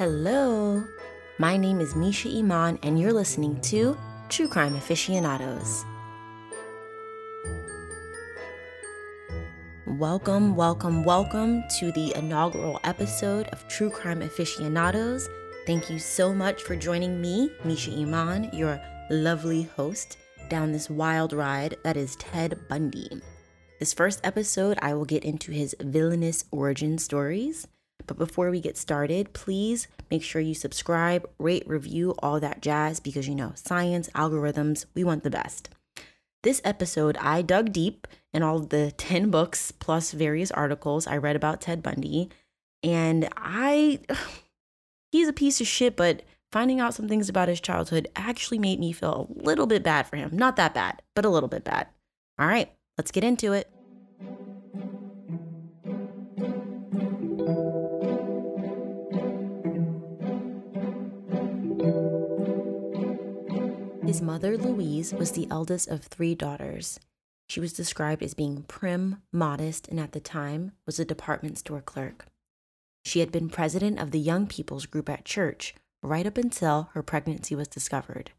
Hello, my name is Misha Iman, and you're listening to True Crime Aficionados. Welcome, welcome, welcome to the inaugural episode of True Crime Aficionados. Thank you so much for joining me, Misha Iman, your lovely host, down this wild ride that is Ted Bundy. This first episode, I will get into his villainous origin stories. But before we get started, please make sure you subscribe, rate, review, all that jazz because you know, science, algorithms, we want the best. This episode, I dug deep in all the 10 books plus various articles I read about Ted Bundy. And I, he's a piece of shit, but finding out some things about his childhood actually made me feel a little bit bad for him. Not that bad, but a little bit bad. All right, let's get into it. Mother, Louise, was the eldest of three daughters. She was described as being prim, modest, and at the time was a department store clerk. She had been president of the young people's group at church right up until her pregnancy was discovered.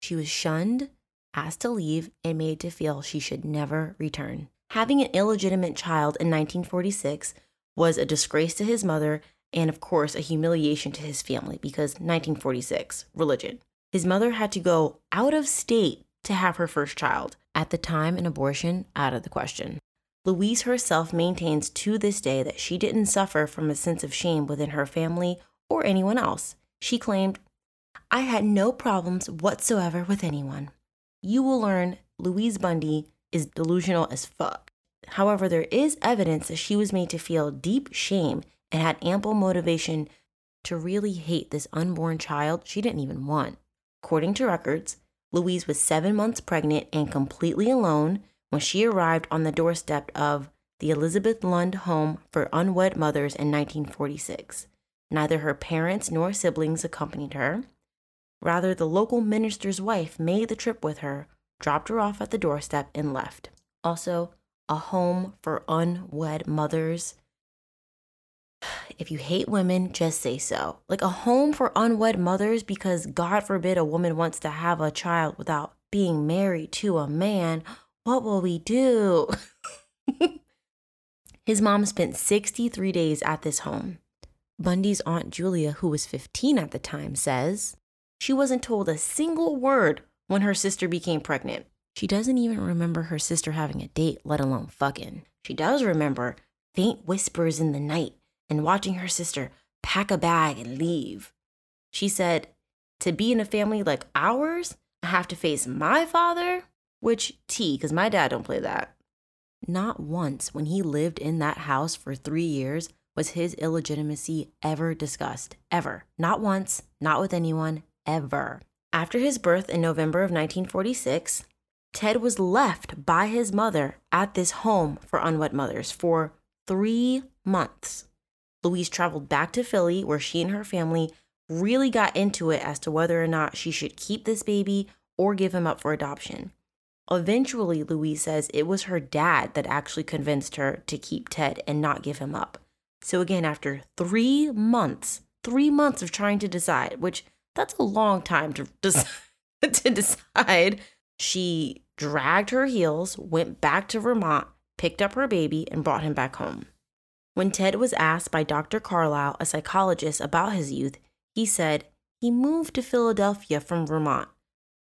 She was shunned, asked to leave, and made to feel she should never return. Having an illegitimate child in 1946 was a disgrace to his mother and, of course, a humiliation to his family because 1946, religion. His mother had to go out of state to have her first child. At the time, an abortion out of the question. Louise herself maintains to this day that she didn't suffer from a sense of shame within her family or anyone else. She claimed, I had no problems whatsoever with anyone. You will learn Louise Bundy is delusional as fuck. However, there is evidence that she was made to feel deep shame and had ample motivation to really hate this unborn child she didn't even want. According to records, Louise was seven months pregnant and completely alone when she arrived on the doorstep of the Elizabeth Lund Home for Unwed Mothers in 1946. Neither her parents nor siblings accompanied her. Rather, the local minister's wife made the trip with her, dropped her off at the doorstep, and left. Also, a home for unwed mothers if you hate women, just say so. Like a home for unwed mothers because God forbid a woman wants to have a child without being married to a man. What will we do? His mom spent 63 days at this home. Bundy's Aunt Julia, who was 15 at the time, says she wasn't told a single word when her sister became pregnant. She doesn't even remember her sister having a date, let alone fucking. She does remember faint whispers in the night and watching her sister pack a bag and leave. She said, To be in a family like ours, I have to face my father? Which, T, because my dad don't play that. Not once when he lived in that house for three years was his illegitimacy ever discussed. Ever. Not once, not with anyone, ever. After his birth in November of 1946, Ted was left by his mother at this home for unwed mothers for three months. Louise traveled back to Philly, where she and her family really got into it as to whether or not she should keep this baby or give him up for adoption. Eventually, Louise says it was her dad that actually convinced her to keep Ted and not give him up. So, again, after three months, three months of trying to decide, which that's a long time to, to decide, she dragged her heels, went back to Vermont, picked up her baby, and brought him back home. When Ted was asked by Dr. Carlisle, a psychologist, about his youth, he said he moved to Philadelphia from Vermont,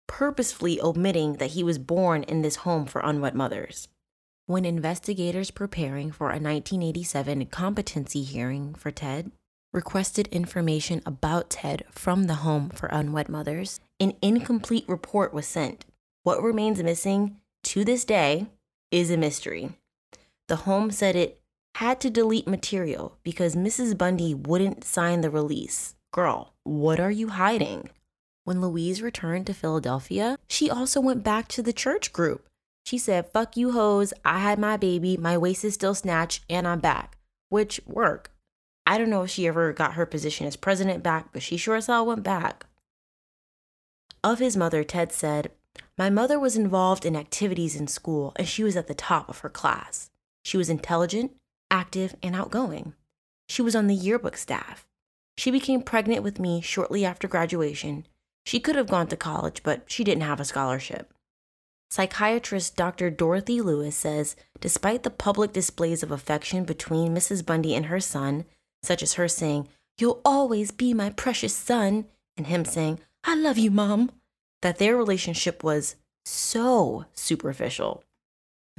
purposefully omitting that he was born in this home for unwed mothers. When investigators preparing for a 1987 competency hearing for Ted requested information about Ted from the home for unwed mothers, an incomplete report was sent. What remains missing to this day is a mystery. The home said it had to delete material because Mrs. Bundy wouldn't sign the release. Girl, what are you hiding? When Louise returned to Philadelphia, she also went back to the church group. She said, Fuck you hoes, I had my baby, my waist is still snatched, and I'm back. Which work. I don't know if she ever got her position as president back, but she sure as hell went back. Of his mother, Ted said, My mother was involved in activities in school, and she was at the top of her class. She was intelligent, active, and outgoing. She was on the yearbook staff. She became pregnant with me shortly after graduation. She could have gone to college, but she didn't have a scholarship. Psychiatrist Dr. Dorothy Lewis says despite the public displays of affection between Mrs. Bundy and her son, such as her saying, You'll always be my precious son, and him saying, I love you, mom, that their relationship was so superficial.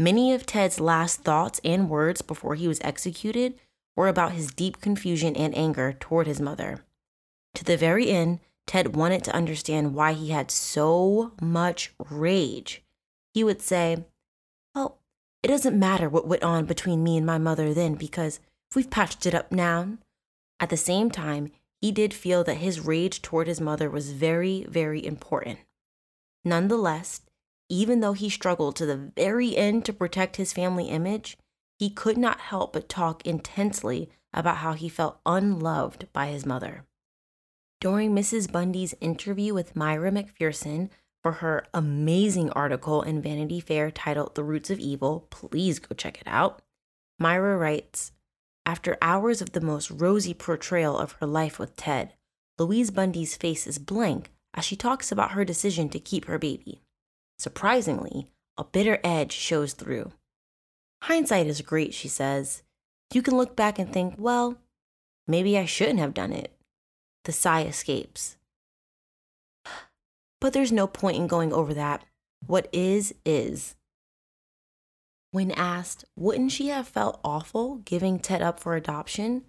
Many of Ted's last thoughts and words before he was executed were about his deep confusion and anger toward his mother. To the very end, Ted wanted to understand why he had so much rage he would say, Well, it doesn't matter what went on between me and my mother then because we've patched it up now. At the same time, he did feel that his rage toward his mother was very, very important. Nonetheless, even though he struggled to the very end to protect his family image, he could not help but talk intensely about how he felt unloved by his mother. During Mrs. Bundy's interview with Myra MacPherson, for her amazing article in Vanity Fair titled The Roots of Evil. Please go check it out. Myra writes After hours of the most rosy portrayal of her life with Ted, Louise Bundy's face is blank as she talks about her decision to keep her baby. Surprisingly, a bitter edge shows through. Hindsight is great, she says. You can look back and think, well, maybe I shouldn't have done it. The sigh escapes. But there's no point in going over that. What is, is. When asked, wouldn't she have felt awful giving Ted up for adoption?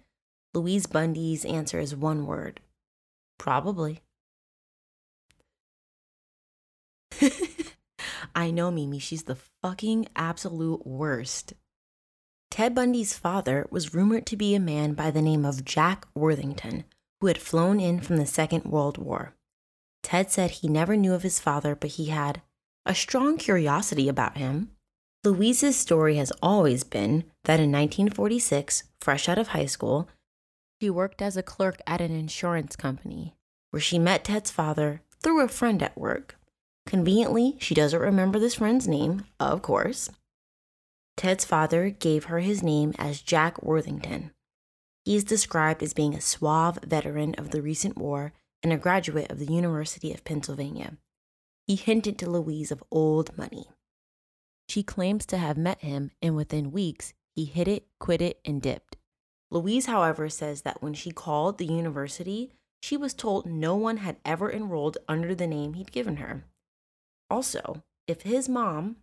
Louise Bundy's answer is one word probably. I know Mimi, she's the fucking absolute worst. Ted Bundy's father was rumored to be a man by the name of Jack Worthington, who had flown in from the Second World War. Ted said he never knew of his father, but he had a strong curiosity about him. Louise's story has always been that in 1946, fresh out of high school, she worked as a clerk at an insurance company where she met Ted's father through a friend at work. Conveniently, she doesn't remember this friend's name, of course. Ted's father gave her his name as Jack Worthington. He is described as being a suave veteran of the recent war and a graduate of the University of Pennsylvania. He hinted to Louise of old money. She claims to have met him, and within weeks, he hit it, quit it, and dipped. Louise, however, says that when she called the university, she was told no one had ever enrolled under the name he'd given her. Also, if his mom,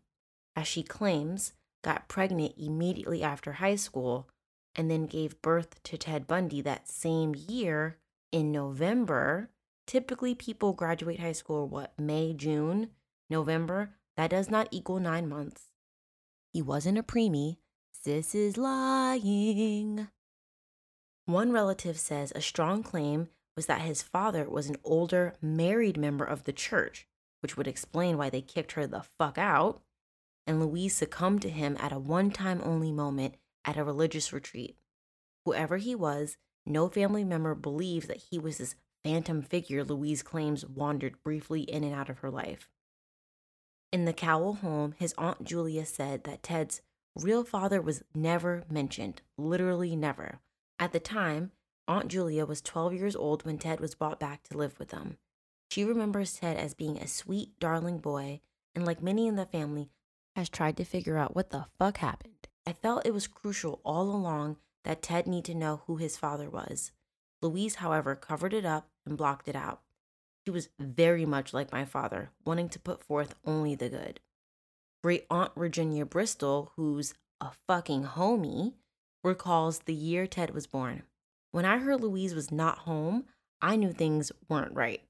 as she claims, got pregnant immediately after high school and then gave birth to Ted Bundy that same year, in November, typically people graduate high school, what, May, June, November? That does not equal nine months. He wasn't a preemie. Sis is lying. One relative says a strong claim was that his father was an older, married member of the church, which would explain why they kicked her the fuck out. And Louise succumbed to him at a one time only moment at a religious retreat. Whoever he was, no family member believes that he was this phantom figure Louise claims wandered briefly in and out of her life. In the Cowell home, his Aunt Julia said that Ted's real father was never mentioned, literally never. At the time, Aunt Julia was 12 years old when Ted was brought back to live with them. She remembers Ted as being a sweet, darling boy, and like many in the family, has tried to figure out what the fuck happened. I felt it was crucial all along that Ted need to know who his father was. Louise, however, covered it up and blocked it out. He was very much like my father, wanting to put forth only the good. Great Aunt Virginia Bristol, who's a fucking homie, recalls the year Ted was born. When I heard Louise was not home, I knew things weren't right.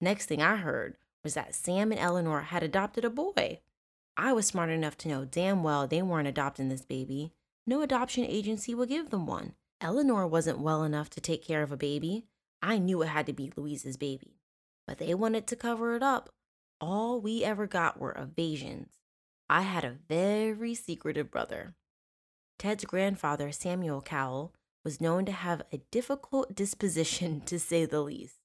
Next thing I heard was that Sam and Eleanor had adopted a boy. I was smart enough to know damn well they weren't adopting this baby no adoption agency would give them one. Eleanor wasn't well enough to take care of a baby. I knew it had to be Louise's baby. But they wanted to cover it up. All we ever got were evasions. I had a very secretive brother. Ted's grandfather, Samuel Cowell, was known to have a difficult disposition, to say the least.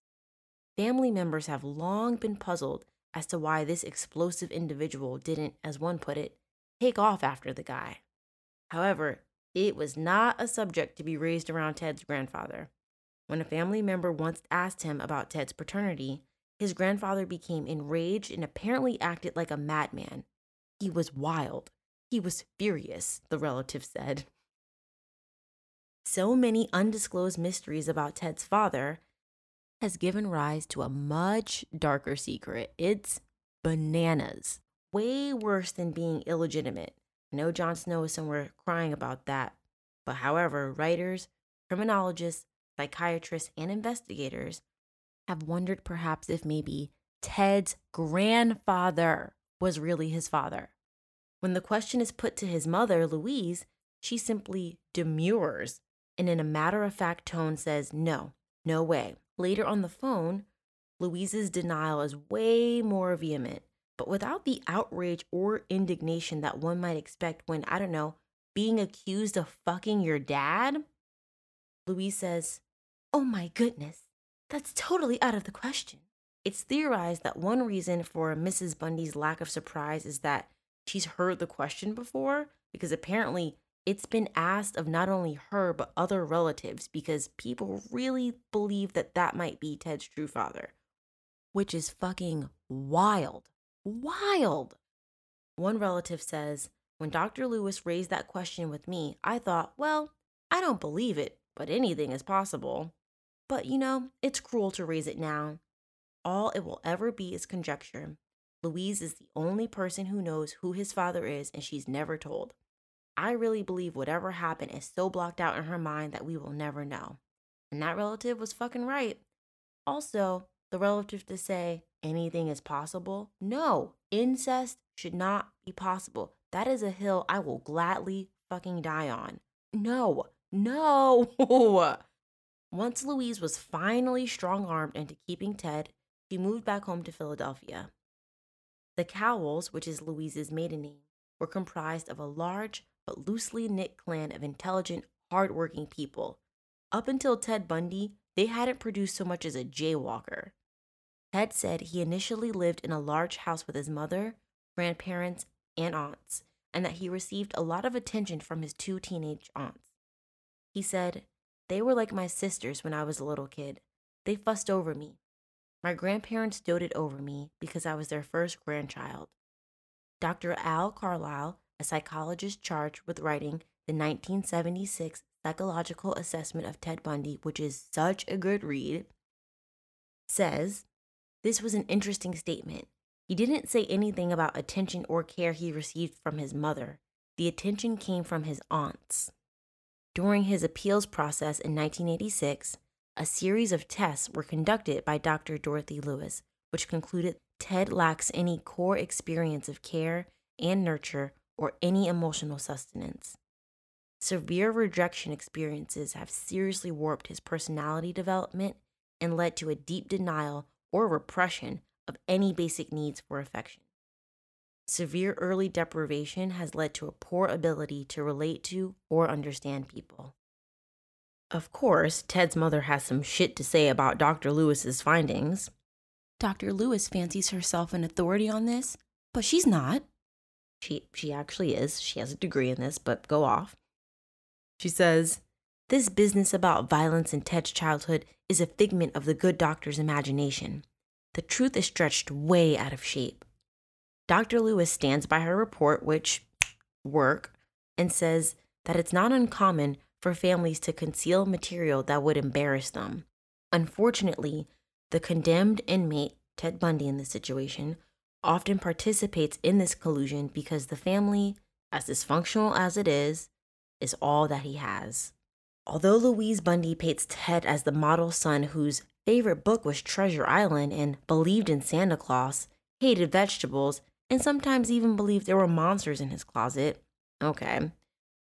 Family members have long been puzzled as to why this explosive individual didn't, as one put it, take off after the guy. However, it was not a subject to be raised around Ted's grandfather. When a family member once asked him about Ted's paternity, his grandfather became enraged and apparently acted like a madman. He was wild. He was furious, the relative said. So many undisclosed mysteries about Ted's father has given rise to a much darker secret. It's bananas. Way worse than being illegitimate. I know Jon Snow is somewhere crying about that. But however, writers, criminologists, psychiatrists, and investigators have wondered perhaps if maybe Ted's grandfather was really his father. When the question is put to his mother, Louise, she simply demurs and in a matter of fact tone says, No, no way. Later on the phone, Louise's denial is way more vehement, but without the outrage or indignation that one might expect when, I don't know, being accused of fucking your dad. Louise says, Oh my goodness, that's totally out of the question. It's theorized that one reason for Mrs. Bundy's lack of surprise is that she's heard the question before, because apparently it's been asked of not only her, but other relatives, because people really believe that that might be Ted's true father, which is fucking wild. Wild. One relative says, When Dr. Lewis raised that question with me, I thought, well, I don't believe it, but anything is possible. But you know, it's cruel to raise it now. All it will ever be is conjecture. Louise is the only person who knows who his father is, and she's never told. I really believe whatever happened is so blocked out in her mind that we will never know. And that relative was fucking right. Also, the relative to say anything is possible, no, incest should not be possible. That is a hill I will gladly fucking die on. No, no. Once Louise was finally strong armed into keeping Ted, she moved back home to Philadelphia. The Cowells, which is Louise's maiden name, were comprised of a large but loosely knit clan of intelligent, hardworking people. Up until Ted Bundy, they hadn't produced so much as a jaywalker. Ted said he initially lived in a large house with his mother, grandparents, and aunts, and that he received a lot of attention from his two teenage aunts. He said, they were like my sisters when I was a little kid. They fussed over me. My grandparents doted over me because I was their first grandchild. Dr. Al Carlisle, a psychologist charged with writing the 1976 Psychological Assessment of Ted Bundy, which is such a good read, says this was an interesting statement. He didn't say anything about attention or care he received from his mother. The attention came from his aunts. During his appeals process in 1986, a series of tests were conducted by Dr. Dorothy Lewis, which concluded Ted lacks any core experience of care and nurture or any emotional sustenance. Severe rejection experiences have seriously warped his personality development and led to a deep denial or repression of any basic needs for affection. Severe early deprivation has led to a poor ability to relate to or understand people. Of course, Ted's mother has some shit to say about Dr. Lewis's findings. Dr. Lewis fancies herself an authority on this, but she's not. She she actually is. She has a degree in this, but go off. She says, "This business about violence in Ted's childhood is a figment of the good doctor's imagination. The truth is stretched way out of shape. Dr. Lewis stands by her report, which work, and says that it's not uncommon for families to conceal material that would embarrass them. Unfortunately, the condemned inmate, Ted Bundy in this situation, often participates in this collusion because the family, as dysfunctional as it is, is all that he has. Although Louise Bundy paints Ted as the model son whose favorite book was Treasure Island and believed in Santa Claus, hated vegetables, and sometimes even believed there were monsters in his closet. Okay.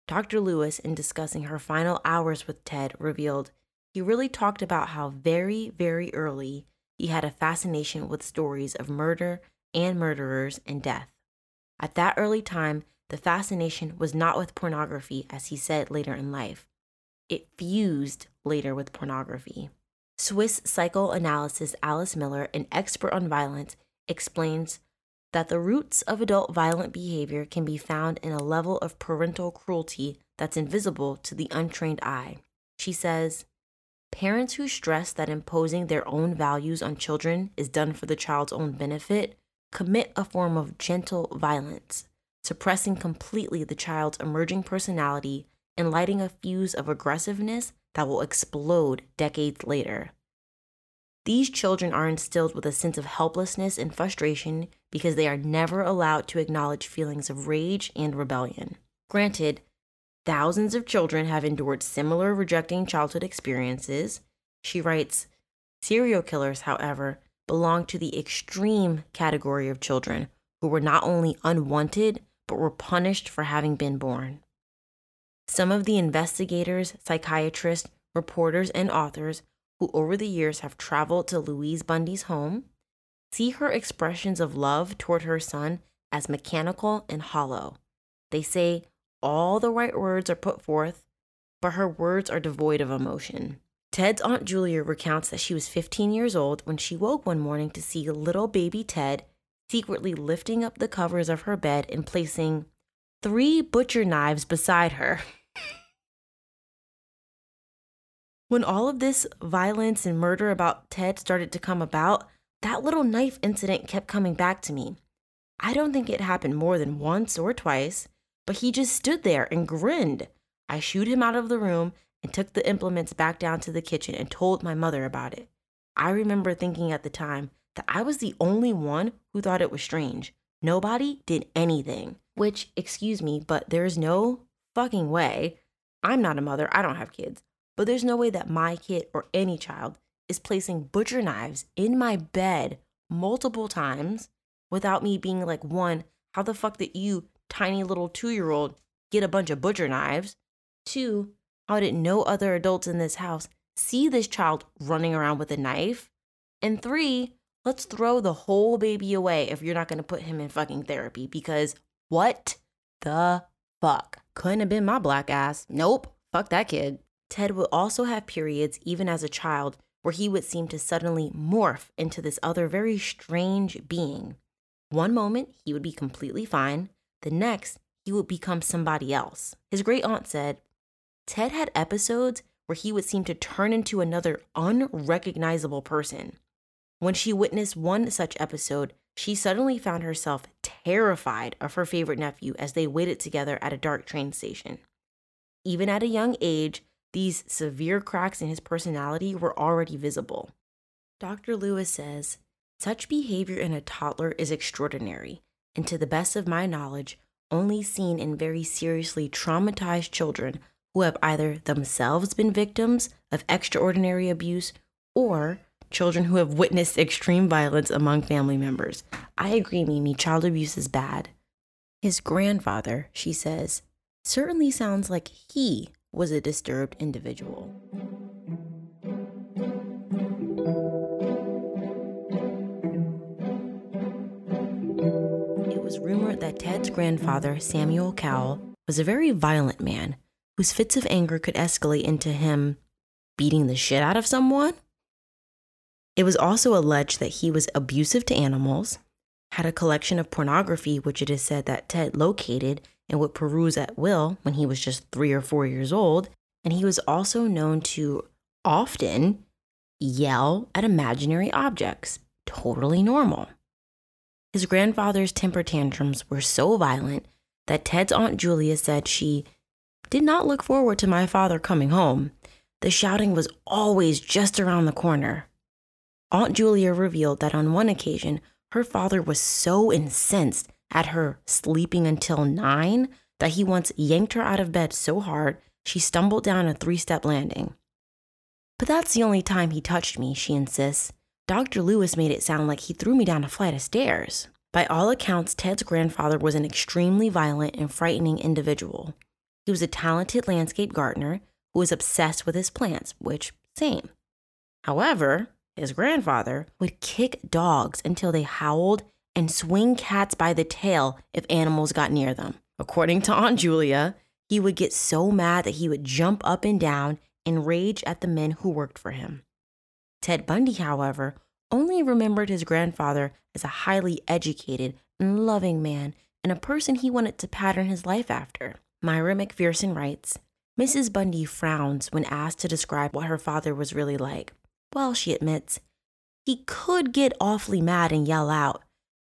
Dr. Lewis, in discussing her final hours with Ted, revealed he really talked about how very, very early he had a fascination with stories of murder and murderers and death. At that early time, the fascination was not with pornography, as he said later in life. It fused later with pornography. Swiss psychoanalyst Alice Miller, an expert on violence, explains that the roots of adult violent behavior can be found in a level of parental cruelty that's invisible to the untrained eye. She says, Parents who stress that imposing their own values on children is done for the child's own benefit commit a form of gentle violence, suppressing completely the child's emerging personality and lighting a fuse of aggressiveness that will explode decades later. These children are instilled with a sense of helplessness and frustration because they are never allowed to acknowledge feelings of rage and rebellion. Granted, thousands of children have endured similar rejecting childhood experiences. She writes Serial killers, however, belong to the extreme category of children who were not only unwanted, but were punished for having been born. Some of the investigators, psychiatrists, reporters, and authors who over the years have traveled to Louise Bundy's home see her expressions of love toward her son as mechanical and hollow. They say all the right words are put forth, but her words are devoid of emotion. Ted's Aunt Julia recounts that she was 15 years old when she woke one morning to see little baby Ted secretly lifting up the covers of her bed and placing three butcher knives beside her. When all of this violence and murder about Ted started to come about, that little knife incident kept coming back to me. I don't think it happened more than once or twice, but he just stood there and grinned. I shooed him out of the room and took the implements back down to the kitchen and told my mother about it. I remember thinking at the time that I was the only one who thought it was strange. Nobody did anything, which, excuse me, but there's no fucking way. I'm not a mother, I don't have kids. But there's no way that my kid or any child is placing butcher knives in my bed multiple times without me being like, one, how the fuck did you, tiny little two year old, get a bunch of butcher knives? Two, how did no other adults in this house see this child running around with a knife? And three, let's throw the whole baby away if you're not gonna put him in fucking therapy because what the fuck? Couldn't have been my black ass. Nope. Fuck that kid. Ted would also have periods, even as a child, where he would seem to suddenly morph into this other very strange being. One moment, he would be completely fine. The next, he would become somebody else. His great aunt said, Ted had episodes where he would seem to turn into another unrecognizable person. When she witnessed one such episode, she suddenly found herself terrified of her favorite nephew as they waited together at a dark train station. Even at a young age, these severe cracks in his personality were already visible. Dr. Lewis says, such behavior in a toddler is extraordinary, and to the best of my knowledge, only seen in very seriously traumatized children who have either themselves been victims of extraordinary abuse or children who have witnessed extreme violence among family members. I agree, Mimi, child abuse is bad. His grandfather, she says, certainly sounds like he was a disturbed individual. It was rumored that Ted's grandfather, Samuel Cowell, was a very violent man whose fits of anger could escalate into him beating the shit out of someone. It was also alleged that he was abusive to animals, had a collection of pornography, which it is said that Ted located and would peruse at will when he was just three or four years old. And he was also known to often yell at imaginary objects, totally normal. His grandfather's temper tantrums were so violent that Ted's Aunt Julia said she did not look forward to my father coming home. The shouting was always just around the corner. Aunt Julia revealed that on one occasion, her father was so incensed at her sleeping until nine that he once yanked her out of bed so hard she stumbled down a three step landing. But that's the only time he touched me, she insists. Dr. Lewis made it sound like he threw me down a flight of stairs. By all accounts, Ted's grandfather was an extremely violent and frightening individual. He was a talented landscape gardener who was obsessed with his plants, which, same. However, his grandfather would kick dogs until they howled and swing cats by the tail if animals got near them. According to Aunt Julia, he would get so mad that he would jump up and down and rage at the men who worked for him. Ted Bundy, however, only remembered his grandfather as a highly educated and loving man and a person he wanted to pattern his life after. Myra MacPherson writes Mrs. Bundy frowns when asked to describe what her father was really like. Well, she admits, he could get awfully mad and yell out.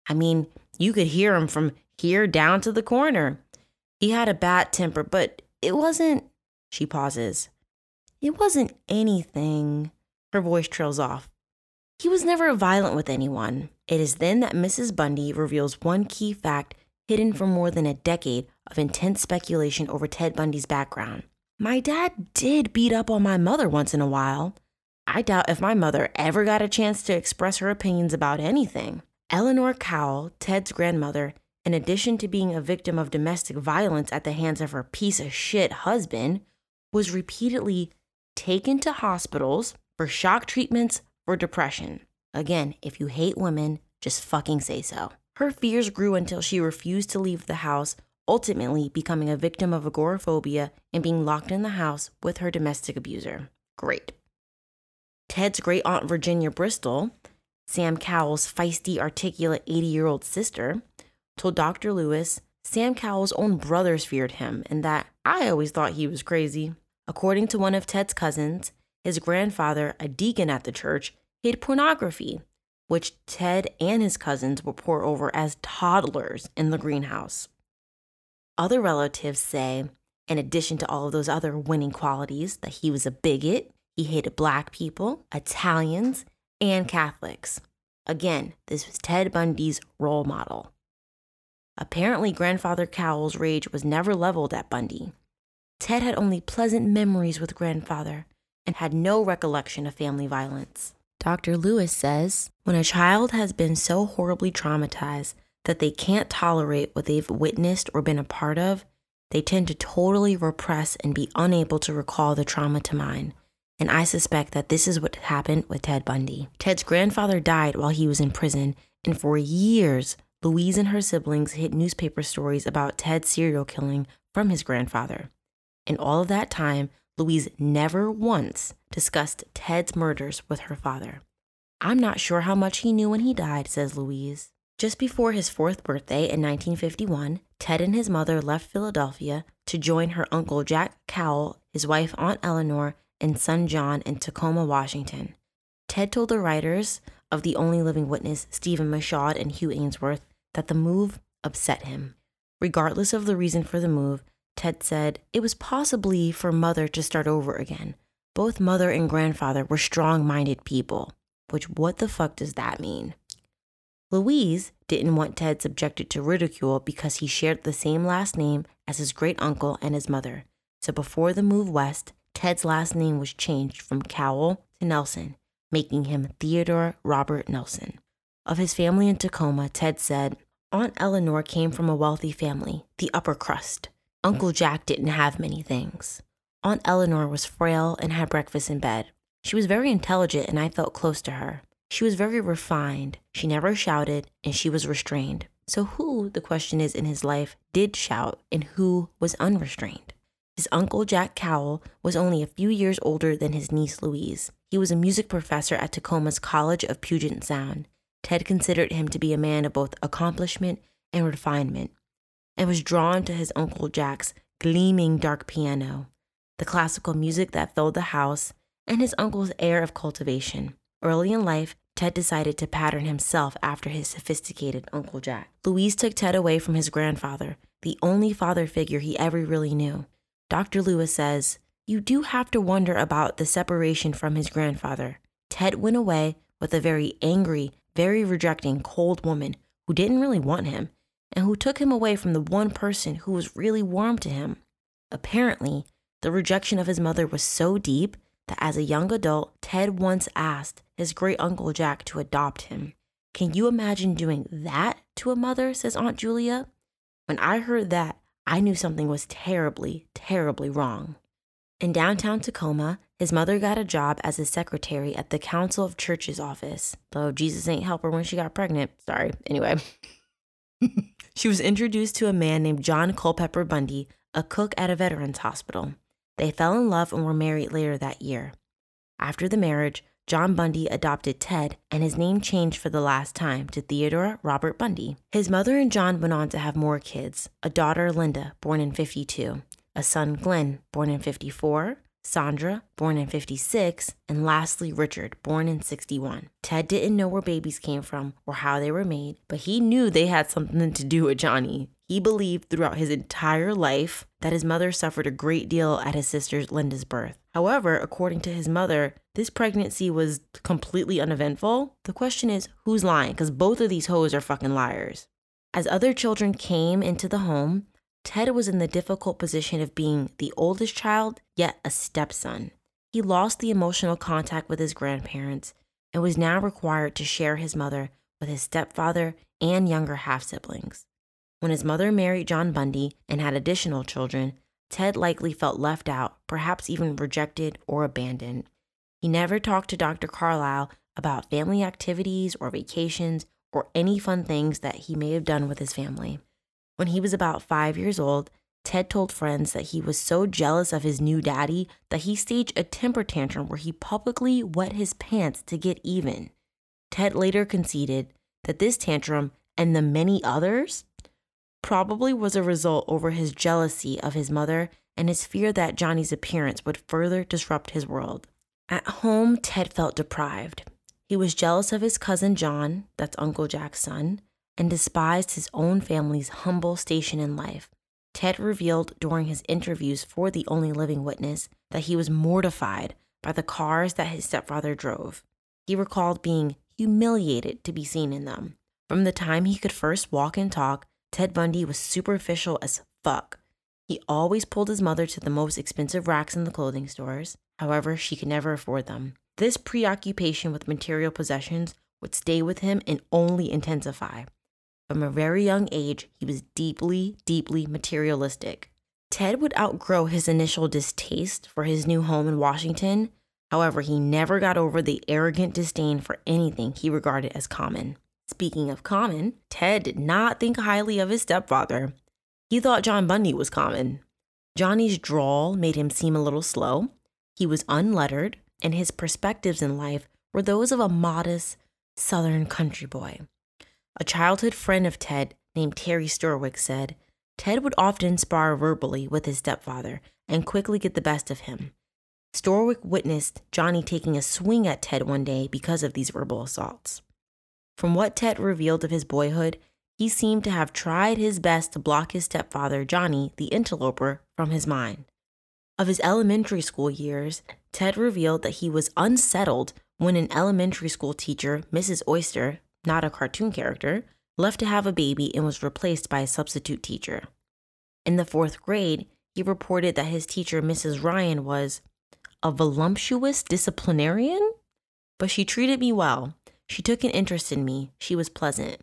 I mean, you could hear him from here down to the corner. He had a bad temper, but it wasn't. She pauses. It wasn't anything. Her voice trails off. He was never violent with anyone. It is then that Mrs. Bundy reveals one key fact hidden for more than a decade of intense speculation over Ted Bundy's background. My dad did beat up on my mother once in a while. I doubt if my mother ever got a chance to express her opinions about anything. Eleanor Cowell, Ted's grandmother, in addition to being a victim of domestic violence at the hands of her piece of shit husband, was repeatedly taken to hospitals for shock treatments for depression. Again, if you hate women, just fucking say so. Her fears grew until she refused to leave the house, ultimately becoming a victim of agoraphobia and being locked in the house with her domestic abuser. Great. Ted's great aunt Virginia Bristol, Sam Cowell's feisty, articulate 80 year old sister, told Dr. Lewis Sam Cowell's own brothers feared him and that I always thought he was crazy. According to one of Ted's cousins, his grandfather, a deacon at the church, hid pornography, which Ted and his cousins would pore over as toddlers in the greenhouse. Other relatives say, in addition to all of those other winning qualities, that he was a bigot, he hated black people, Italians, and Catholics. Again, this was Ted Bundy's role model. Apparently, Grandfather Cowell's rage was never leveled at Bundy. Ted had only pleasant memories with Grandfather and had no recollection of family violence. Dr. Lewis says when a child has been so horribly traumatized that they can't tolerate what they've witnessed or been a part of, they tend to totally repress and be unable to recall the trauma to mind. And I suspect that this is what happened with Ted Bundy. Ted's grandfather died while he was in prison, and for years, Louise and her siblings hid newspaper stories about Ted's serial killing from his grandfather. In all of that time, Louise never once discussed Ted's murders with her father. I'm not sure how much he knew when he died, says Louise. Just before his fourth birthday in 1951, Ted and his mother left Philadelphia to join her uncle Jack Cowell, his wife Aunt Eleanor, and son John in Tacoma, Washington. Ted told the writers of The Only Living Witness, Stephen Michaud and Hugh Aynesworth, that the move upset him. Regardless of the reason for the move, Ted said it was possibly for mother to start over again. Both mother and grandfather were strong minded people, which what the fuck does that mean? Louise didn't want Ted subjected to ridicule because he shared the same last name as his great uncle and his mother. So before the move west, Ted's last name was changed from Cowell to Nelson, making him Theodore Robert Nelson. Of his family in Tacoma, Ted said, Aunt Eleanor came from a wealthy family, the upper crust. Uncle Jack didn't have many things. Aunt Eleanor was frail and had breakfast in bed. She was very intelligent and I felt close to her. She was very refined. She never shouted and she was restrained. So, who, the question is, in his life did shout and who was unrestrained? His uncle Jack Cowell was only a few years older than his niece Louise. He was a music professor at Tacoma's College of Puget Sound. Ted considered him to be a man of both accomplishment and refinement and was drawn to his Uncle Jack's gleaming dark piano, the classical music that filled the house, and his uncle's air of cultivation. Early in life, Ted decided to pattern himself after his sophisticated Uncle Jack. Louise took Ted away from his grandfather, the only father figure he ever really knew. Dr. Lewis says, You do have to wonder about the separation from his grandfather. Ted went away with a very angry, very rejecting, cold woman who didn't really want him and who took him away from the one person who was really warm to him. Apparently, the rejection of his mother was so deep that as a young adult, Ted once asked his great uncle Jack to adopt him. Can you imagine doing that to a mother? says Aunt Julia. When I heard that, I knew something was terribly, terribly wrong. In downtown Tacoma, his mother got a job as a secretary at the Council of Churches office, though Jesus ain't help her when she got pregnant. Sorry. Anyway. she was introduced to a man named John Culpepper Bundy, a cook at a veterans hospital. They fell in love and were married later that year. After the marriage, John Bundy adopted Ted, and his name changed for the last time to Theodore Robert Bundy. His mother and John went on to have more kids a daughter, Linda, born in 52, a son, Glenn, born in 54, Sandra, born in 56, and lastly, Richard, born in 61. Ted didn't know where babies came from or how they were made, but he knew they had something to do with Johnny. He believed throughout his entire life that his mother suffered a great deal at his sister Linda's birth. However, according to his mother, this pregnancy was completely uneventful. The question is, who's lying? Because both of these hoes are fucking liars. As other children came into the home, Ted was in the difficult position of being the oldest child, yet a stepson. He lost the emotional contact with his grandparents and was now required to share his mother with his stepfather and younger half siblings. When his mother married John Bundy and had additional children, Ted likely felt left out, perhaps even rejected or abandoned. He never talked to Dr. Carlisle about family activities or vacations or any fun things that he may have done with his family. When he was about five years old, Ted told friends that he was so jealous of his new daddy that he staged a temper tantrum where he publicly wet his pants to get even. Ted later conceded that this tantrum and the many others probably was a result over his jealousy of his mother and his fear that Johnny's appearance would further disrupt his world. At home, Ted felt deprived. He was jealous of his cousin John, that's Uncle Jack's son, and despised his own family's humble station in life. Ted revealed during his interviews for The Only Living Witness that he was mortified by the cars that his stepfather drove. He recalled being humiliated to be seen in them. From the time he could first walk and talk, Ted Bundy was superficial as fuck. He always pulled his mother to the most expensive racks in the clothing stores. However, she could never afford them. This preoccupation with material possessions would stay with him and only intensify. From a very young age, he was deeply, deeply materialistic. Ted would outgrow his initial distaste for his new home in Washington. However, he never got over the arrogant disdain for anything he regarded as common. Speaking of common, Ted did not think highly of his stepfather. He thought John Bundy was common. Johnny's drawl made him seem a little slow. He was unlettered, and his perspectives in life were those of a modest southern country boy. A childhood friend of Ted named Terry Storwick said, Ted would often spar verbally with his stepfather and quickly get the best of him. Storwick witnessed Johnny taking a swing at Ted one day because of these verbal assaults. From what Ted revealed of his boyhood, he seemed to have tried his best to block his stepfather, Johnny, the interloper, from his mind. Of his elementary school years, Ted revealed that he was unsettled when an elementary school teacher, Mrs. Oyster, not a cartoon character, left to have a baby and was replaced by a substitute teacher. In the fourth grade, he reported that his teacher, Mrs. Ryan, was a voluptuous disciplinarian, but she treated me well. She took an interest in me. She was pleasant.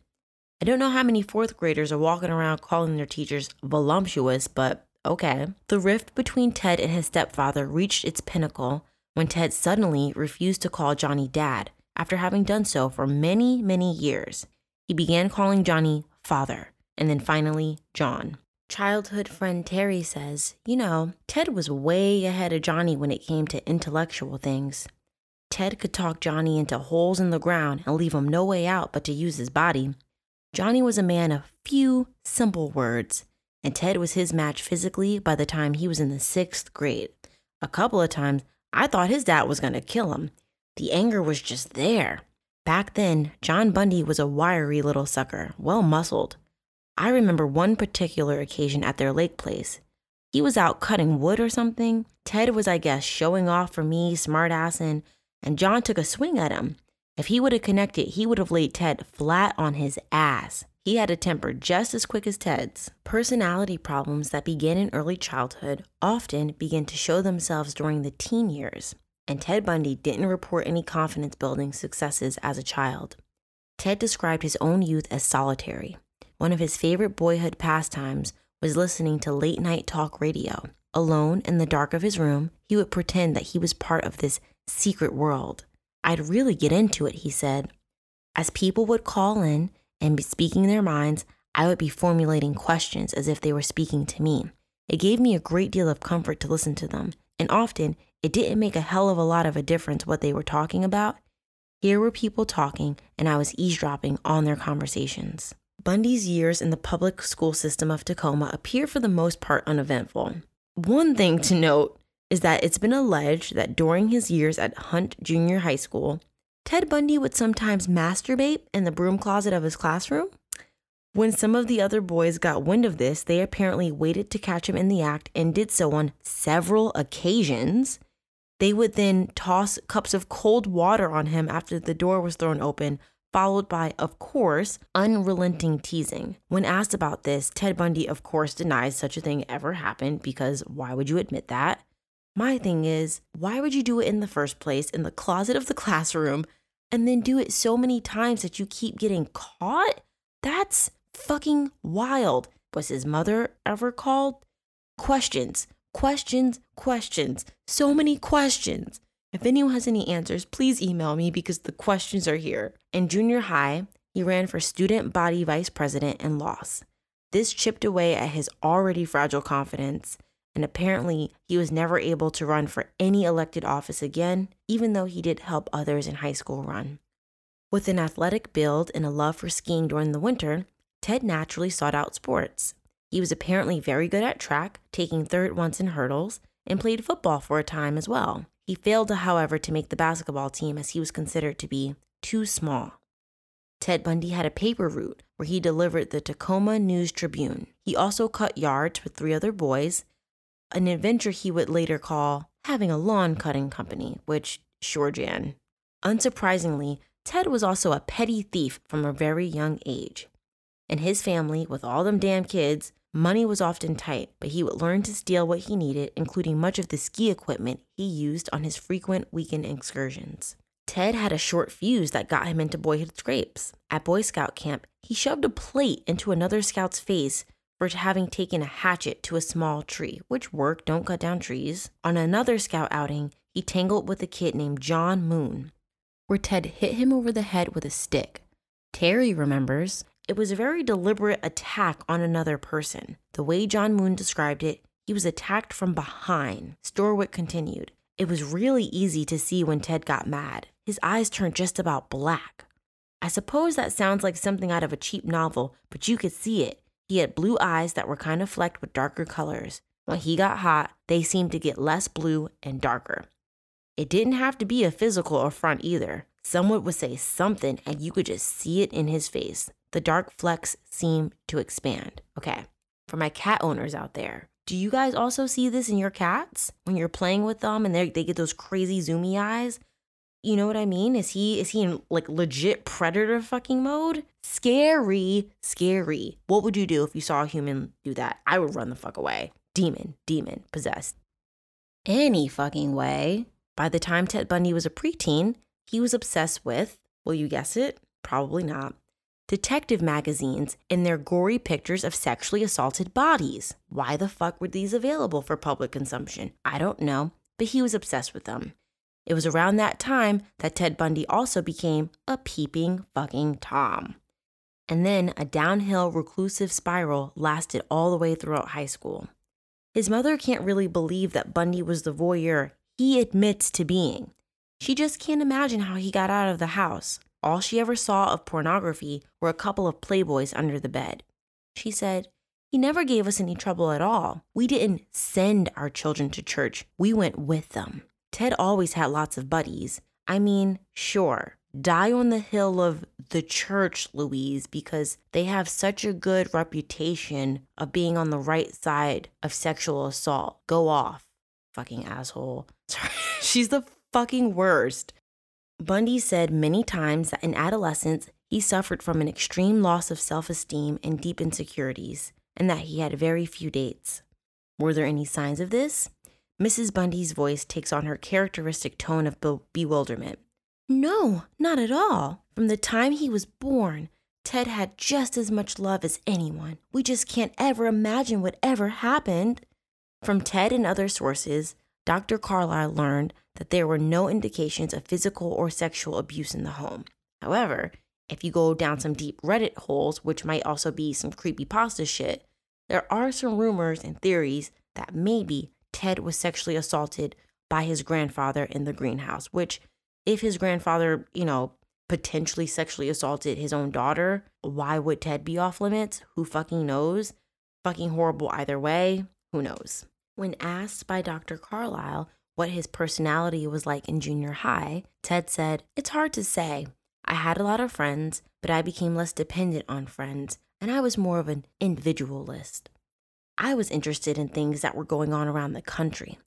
I don't know how many fourth graders are walking around calling their teachers voluptuous, but okay. The rift between Ted and his stepfather reached its pinnacle when Ted suddenly refused to call Johnny dad after having done so for many, many years. He began calling Johnny father, and then finally John. Childhood friend Terry says, You know, Ted was way ahead of Johnny when it came to intellectual things. Ted could talk Johnny into holes in the ground and leave him no way out but to use his body. Johnny was a man of few simple words, and Ted was his match physically by the time he was in the sixth grade. A couple of times, I thought his dad was going to kill him. The anger was just there. Back then, John Bundy was a wiry little sucker, well muscled. I remember one particular occasion at their lake place. He was out cutting wood or something. Ted was, I guess, showing off for me, smartassing, and John took a swing at him. If he would have connected, he would have laid Ted flat on his ass. He had a temper just as quick as Ted's. Personality problems that begin in early childhood often begin to show themselves during the teen years and Ted Bundy didn't report any confidence building successes as a child. Ted described his own youth as solitary. One of his favorite boyhood pastimes was listening to late night talk radio. Alone in the dark of his room, he would pretend that he was part of this secret world. I'd really get into it, he said. As people would call in and be speaking their minds, I would be formulating questions as if they were speaking to me. It gave me a great deal of comfort to listen to them, and often it didn't make a hell of a lot of a difference what they were talking about. Here were people talking, and I was eavesdropping on their conversations. Bundy's years in the public school system of Tacoma appear for the most part uneventful. One thing to note is that it's been alleged that during his years at Hunt Junior High School, Ted Bundy would sometimes masturbate in the broom closet of his classroom. When some of the other boys got wind of this, they apparently waited to catch him in the act and did so on several occasions. They would then toss cups of cold water on him after the door was thrown open, followed by, of course, unrelenting teasing. When asked about this, Ted Bundy, of course, denies such a thing ever happened because why would you admit that? My thing is, why would you do it in the first place in the closet of the classroom and then do it so many times that you keep getting caught? That's fucking wild. Was his mother ever called? Questions, questions, questions. So many questions. If anyone has any answers, please email me because the questions are here. In junior high, he ran for student body vice president and lost. This chipped away at his already fragile confidence and apparently he was never able to run for any elected office again, even though he did help others in high school run. With an athletic build and a love for skiing during the winter, Ted naturally sought out sports. He was apparently very good at track, taking third once in hurdles, and played football for a time as well. He failed, however, to make the basketball team as he was considered to be too small. Ted Bundy had a paper route where he delivered the Tacoma News Tribune. He also cut yards with three other boys an adventure he would later call having a lawn cutting company, which, sure, Jan. Unsurprisingly, Ted was also a petty thief from a very young age. In his family, with all them damn kids, money was often tight, but he would learn to steal what he needed, including much of the ski equipment he used on his frequent weekend excursions. Ted had a short fuse that got him into boyhood scrapes. At Boy Scout camp, he shoved a plate into another scout's face for having taken a hatchet to a small tree, which worked, don't cut down trees. On another scout outing, he tangled with a kid named John Moon, where Ted hit him over the head with a stick. Terry remembers it was a very deliberate attack on another person. The way John Moon described it, he was attacked from behind. Storwick continued. It was really easy to see when Ted got mad. His eyes turned just about black. I suppose that sounds like something out of a cheap novel, but you could see it. He had blue eyes that were kind of flecked with darker colors. When he got hot, they seemed to get less blue and darker. It didn't have to be a physical affront either. Someone would say something and you could just see it in his face. The dark flecks seemed to expand. Okay, for my cat owners out there, do you guys also see this in your cats when you're playing with them and they get those crazy zoomy eyes? You know what I mean? Is he is he in like legit predator fucking mode? Scary, scary. What would you do if you saw a human do that? I would run the fuck away. Demon, demon, possessed. Any fucking way. By the time Ted Bundy was a preteen, he was obsessed with, will you guess it? Probably not. Detective magazines and their gory pictures of sexually assaulted bodies. Why the fuck were these available for public consumption? I don't know, but he was obsessed with them. It was around that time that Ted Bundy also became a peeping fucking Tom. And then a downhill reclusive spiral lasted all the way throughout high school. His mother can't really believe that Bundy was the voyeur he admits to being. She just can't imagine how he got out of the house. All she ever saw of pornography were a couple of Playboys under the bed. She said, He never gave us any trouble at all. We didn't send our children to church, we went with them. Ted always had lots of buddies. I mean, sure, die on the hill of the church, Louise, because they have such a good reputation of being on the right side of sexual assault. Go off, fucking asshole. She's the fucking worst. Bundy said many times that in adolescence, he suffered from an extreme loss of self esteem and deep insecurities, and that he had very few dates. Were there any signs of this? Mrs. Bundy's voice takes on her characteristic tone of be- bewilderment. No, not at all. From the time he was born, Ted had just as much love as anyone. We just can't ever imagine what ever happened. From Ted and other sources, Dr. Carlisle learned that there were no indications of physical or sexual abuse in the home. However, if you go down some deep Reddit holes, which might also be some creepy pasta shit, there are some rumors and theories that maybe Ted was sexually assaulted by his grandfather in the greenhouse, which, if his grandfather, you know, potentially sexually assaulted his own daughter, why would Ted be off limits? Who fucking knows? Fucking horrible either way. Who knows? When asked by Dr. Carlisle what his personality was like in junior high, Ted said, It's hard to say. I had a lot of friends, but I became less dependent on friends, and I was more of an individualist. I was interested in things that were going on around the country.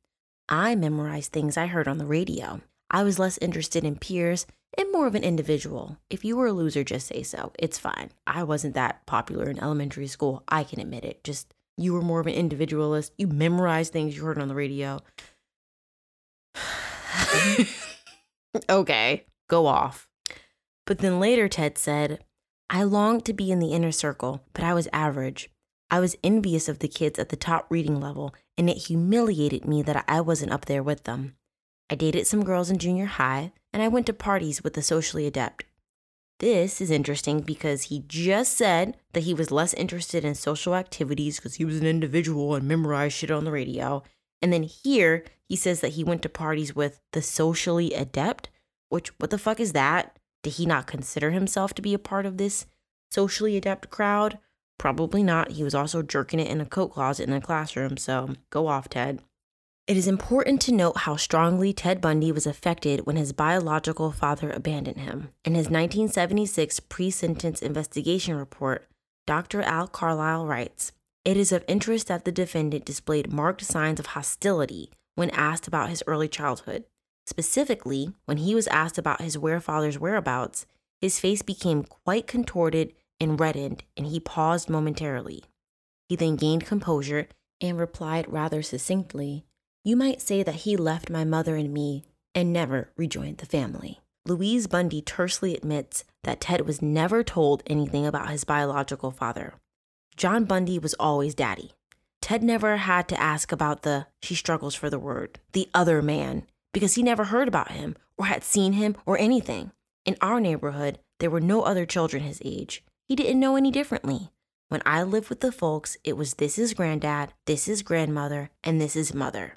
I memorized things I heard on the radio. I was less interested in peers and more of an individual. If you were a loser, just say so. It's fine. I wasn't that popular in elementary school. I can admit it. Just you were more of an individualist. You memorized things you heard on the radio. okay, go off. But then later, Ted said, I longed to be in the inner circle, but I was average. I was envious of the kids at the top reading level, and it humiliated me that I wasn't up there with them. I dated some girls in junior high, and I went to parties with the socially adept. This is interesting because he just said that he was less interested in social activities because he was an individual and memorized shit on the radio. And then here he says that he went to parties with the socially adept, which, what the fuck is that? Did he not consider himself to be a part of this socially adept crowd? Probably not. He was also jerking it in a coat closet in a classroom, so go off, Ted. It is important to note how strongly Ted Bundy was affected when his biological father abandoned him. In his 1976 pre sentence investigation report, Dr. Al Carlisle writes It is of interest that the defendant displayed marked signs of hostility when asked about his early childhood. Specifically, when he was asked about his where father's whereabouts, his face became quite contorted and reddened, and he paused momentarily. He then gained composure and replied rather succinctly you might say that he left my mother and me and never rejoined the family. Louise Bundy tersely admits that Ted was never told anything about his biological father. John Bundy was always daddy. Ted never had to ask about the, she struggles for the word, the other man, because he never heard about him or had seen him or anything. In our neighborhood, there were no other children his age. He didn't know any differently. When I lived with the folks, it was this is granddad, this is grandmother, and this is mother.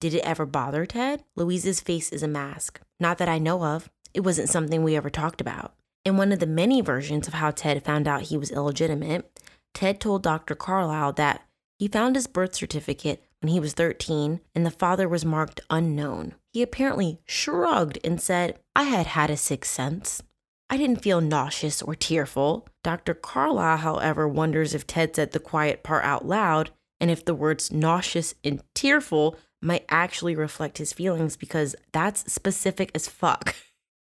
Did it ever bother Ted? Louise's face is a mask. Not that I know of. It wasn't something we ever talked about. In one of the many versions of how Ted found out he was illegitimate, Ted told Dr. Carlisle that he found his birth certificate when he was 13 and the father was marked unknown. He apparently shrugged and said, I had had a sixth sense. I didn't feel nauseous or tearful. Dr. Carlisle, however, wonders if Ted said the quiet part out loud and if the words nauseous and tearful might actually reflect his feelings because that's specific as fuck.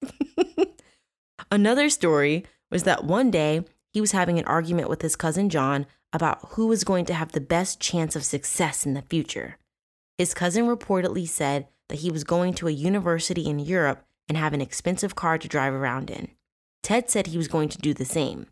Another story was that one day he was having an argument with his cousin John about who was going to have the best chance of success in the future. His cousin reportedly said that he was going to a university in Europe and have an expensive car to drive around in. Ted said he was going to do the same.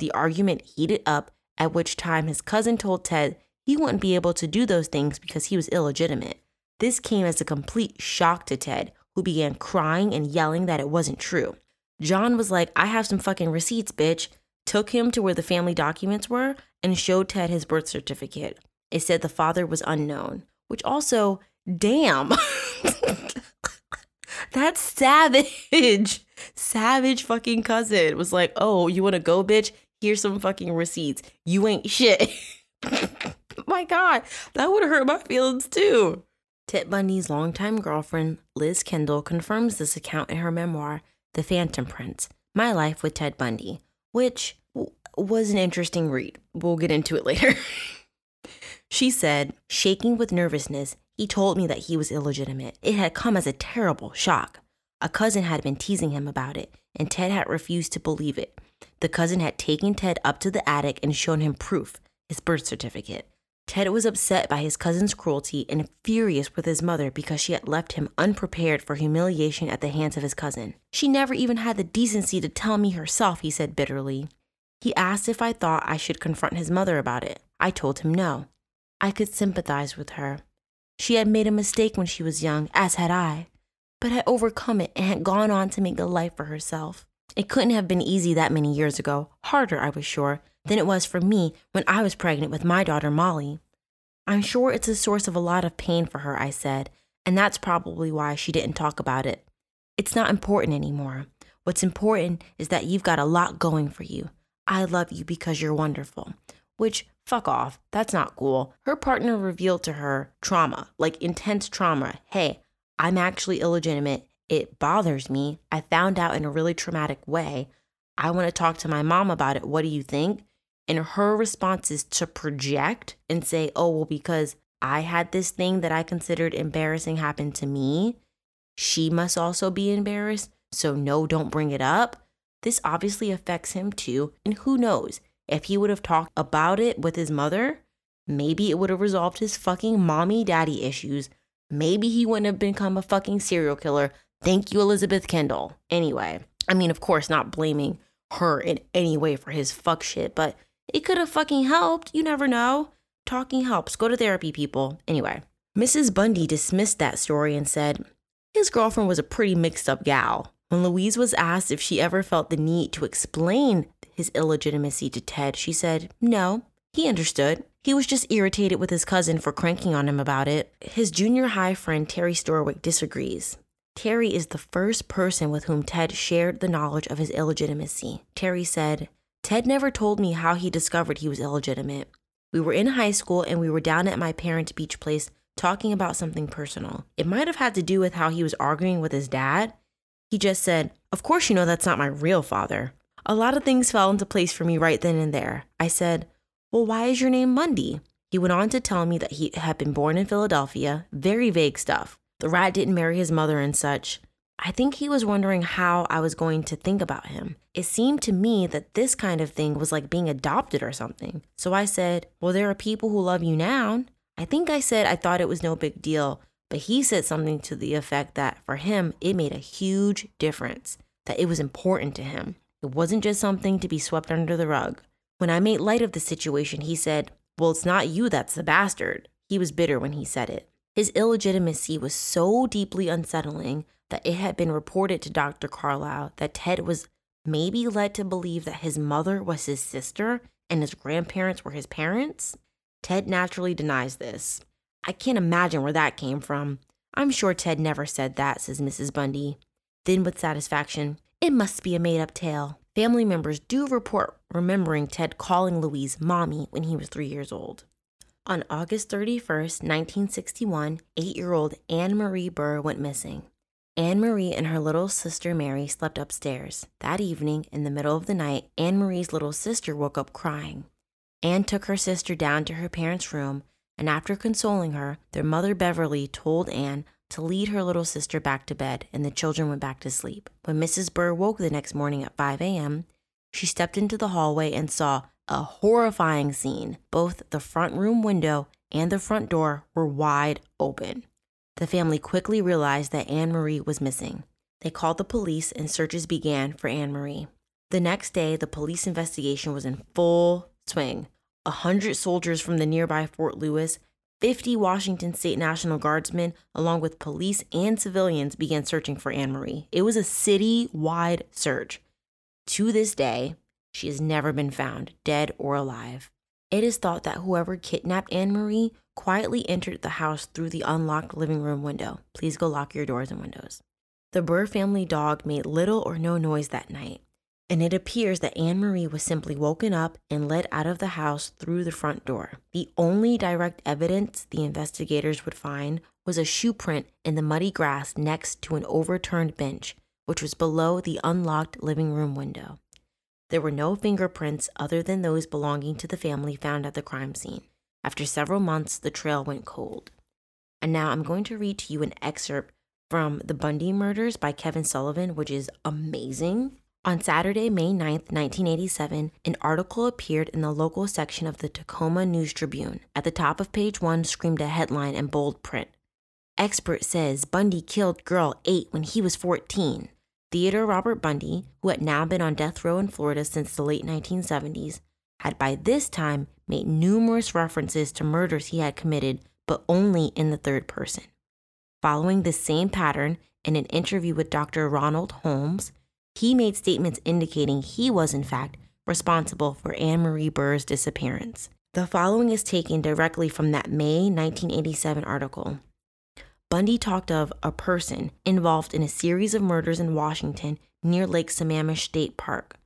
The argument heated up, at which time his cousin told Ted he wouldn't be able to do those things because he was illegitimate. This came as a complete shock to Ted, who began crying and yelling that it wasn't true. John was like, I have some fucking receipts, bitch. Took him to where the family documents were and showed Ted his birth certificate. It said the father was unknown, which also, damn. That's savage. Savage fucking cousin was like, oh, you wanna go, bitch? Here's some fucking receipts. You ain't shit. my God, that would hurt my feelings too. Ted Bundy's longtime girlfriend, Liz Kendall, confirms this account in her memoir, The Phantom Prince My Life with Ted Bundy, which w- was an interesting read. We'll get into it later. she said, shaking with nervousness, he told me that he was illegitimate. It had come as a terrible shock. A cousin had been teasing him about it, and Ted had refused to believe it. The cousin had taken Ted up to the attic and shown him proof, his birth certificate. Ted was upset by his cousin's cruelty and furious with his mother because she had left him unprepared for humiliation at the hands of his cousin. She never even had the decency to tell me herself, he said bitterly. He asked if I thought I should confront his mother about it. I told him no. I could sympathize with her. She had made a mistake when she was young, as had I, but had overcome it and had gone on to make a life for herself. It couldn't have been easy that many years ago, harder, I was sure, than it was for me when I was pregnant with my daughter Molly. I'm sure it's a source of a lot of pain for her, I said, and that's probably why she didn't talk about it. It's not important anymore. What's important is that you've got a lot going for you. I love you because you're wonderful. Which, Fuck off. That's not cool. Her partner revealed to her trauma, like intense trauma. Hey, I'm actually illegitimate. It bothers me. I found out in a really traumatic way. I want to talk to my mom about it. What do you think? And her response is to project and say, oh, well, because I had this thing that I considered embarrassing happen to me, she must also be embarrassed. So, no, don't bring it up. This obviously affects him too. And who knows? If he would have talked about it with his mother, maybe it would have resolved his fucking mommy daddy issues. Maybe he wouldn't have become a fucking serial killer. Thank you, Elizabeth Kendall. Anyway, I mean, of course, not blaming her in any way for his fuck shit, but it could have fucking helped. You never know. Talking helps. Go to therapy, people. Anyway, Mrs. Bundy dismissed that story and said his girlfriend was a pretty mixed up gal. When Louise was asked if she ever felt the need to explain his illegitimacy to Ted, she said, no, he understood. He was just irritated with his cousin for cranking on him about it. His junior high friend Terry Storwick disagrees. Terry is the first person with whom Ted shared the knowledge of his illegitimacy. Terry said, Ted never told me how he discovered he was illegitimate. We were in high school and we were down at my parents' beach place talking about something personal. It might have had to do with how he was arguing with his dad. He just said, Of course, you know that's not my real father. A lot of things fell into place for me right then and there. I said, Well, why is your name Bundy? He went on to tell me that he had been born in Philadelphia, very vague stuff. The rat didn't marry his mother and such. I think he was wondering how I was going to think about him. It seemed to me that this kind of thing was like being adopted or something. So I said, Well, there are people who love you now. I think I said I thought it was no big deal, but he said something to the effect that for him, it made a huge difference, that it was important to him. It wasn't just something to be swept under the rug. When I made light of the situation, he said, Well, it's not you that's the bastard. He was bitter when he said it. His illegitimacy was so deeply unsettling that it had been reported to Dr. Carlisle that Ted was maybe led to believe that his mother was his sister and his grandparents were his parents. Ted naturally denies this. I can't imagine where that came from. I'm sure Ted never said that, says Mrs. Bundy. Then, with satisfaction, it must be a made up tale. Family members do report remembering Ted calling Louise mommy when he was three years old. On August 31st, 1961, eight year old Anne Marie Burr went missing. Anne Marie and her little sister Mary slept upstairs. That evening, in the middle of the night, Anne Marie's little sister woke up crying. Anne took her sister down to her parents' room, and after consoling her, their mother Beverly told Anne to lead her little sister back to bed, and the children went back to sleep. When Mrs. Burr woke the next morning at 5 a.m., she stepped into the hallway and saw a horrifying scene. Both the front room window and the front door were wide open. The family quickly realized that Anne Marie was missing. They called the police and searches began for Anne Marie. The next day, the police investigation was in full swing. A hundred soldiers from the nearby Fort Lewis, 50 Washington State National Guardsmen, along with police and civilians, began searching for Anne Marie. It was a city wide search. To this day, she has never been found, dead or alive. It is thought that whoever kidnapped Anne Marie quietly entered the house through the unlocked living room window. Please go lock your doors and windows. The Burr family dog made little or no noise that night, and it appears that Anne Marie was simply woken up and led out of the house through the front door. The only direct evidence the investigators would find was a shoe print in the muddy grass next to an overturned bench, which was below the unlocked living room window. There were no fingerprints other than those belonging to the family found at the crime scene. After several months, the trail went cold. And now I'm going to read to you an excerpt from The Bundy Murders by Kevin Sullivan, which is amazing. On Saturday, May 9, 1987, an article appeared in the local section of the Tacoma News Tribune. At the top of page one screamed a headline in bold print Expert says Bundy killed girl 8 when he was 14. Theodore Robert Bundy, who had now been on death row in Florida since the late 1970s, had by this time made numerous references to murders he had committed, but only in the third person. Following this same pattern, in an interview with Dr. Ronald Holmes, he made statements indicating he was, in fact, responsible for Anne Marie Burr's disappearance. The following is taken directly from that May 1987 article. Bundy talked of a person involved in a series of murders in Washington near Lake Sammamish State Park.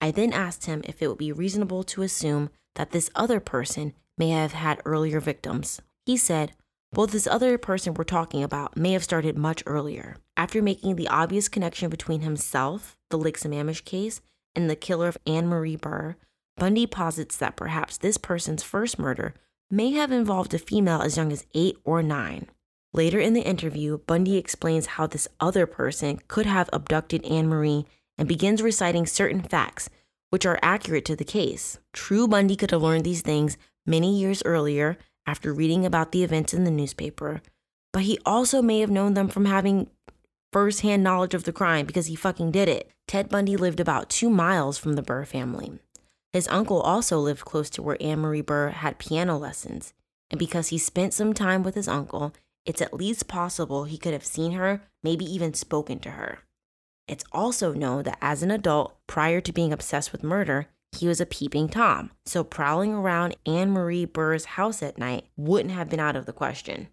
I then asked him if it would be reasonable to assume that this other person may have had earlier victims. He said, well, this other person we're talking about may have started much earlier. After making the obvious connection between himself, the Lake Sammamish case, and the killer of Anne Marie Burr, Bundy posits that perhaps this person's first murder may have involved a female as young as eight or nine. Later in the interview, Bundy explains how this other person could have abducted Anne Marie and begins reciting certain facts which are accurate to the case. True, Bundy could have learned these things many years earlier after reading about the events in the newspaper, but he also may have known them from having firsthand knowledge of the crime because he fucking did it. Ted Bundy lived about two miles from the Burr family. His uncle also lived close to where Anne Marie Burr had piano lessons, and because he spent some time with his uncle, it's at least possible he could have seen her, maybe even spoken to her. It's also known that as an adult, prior to being obsessed with murder, he was a peeping Tom, so prowling around Anne Marie Burr's house at night wouldn't have been out of the question.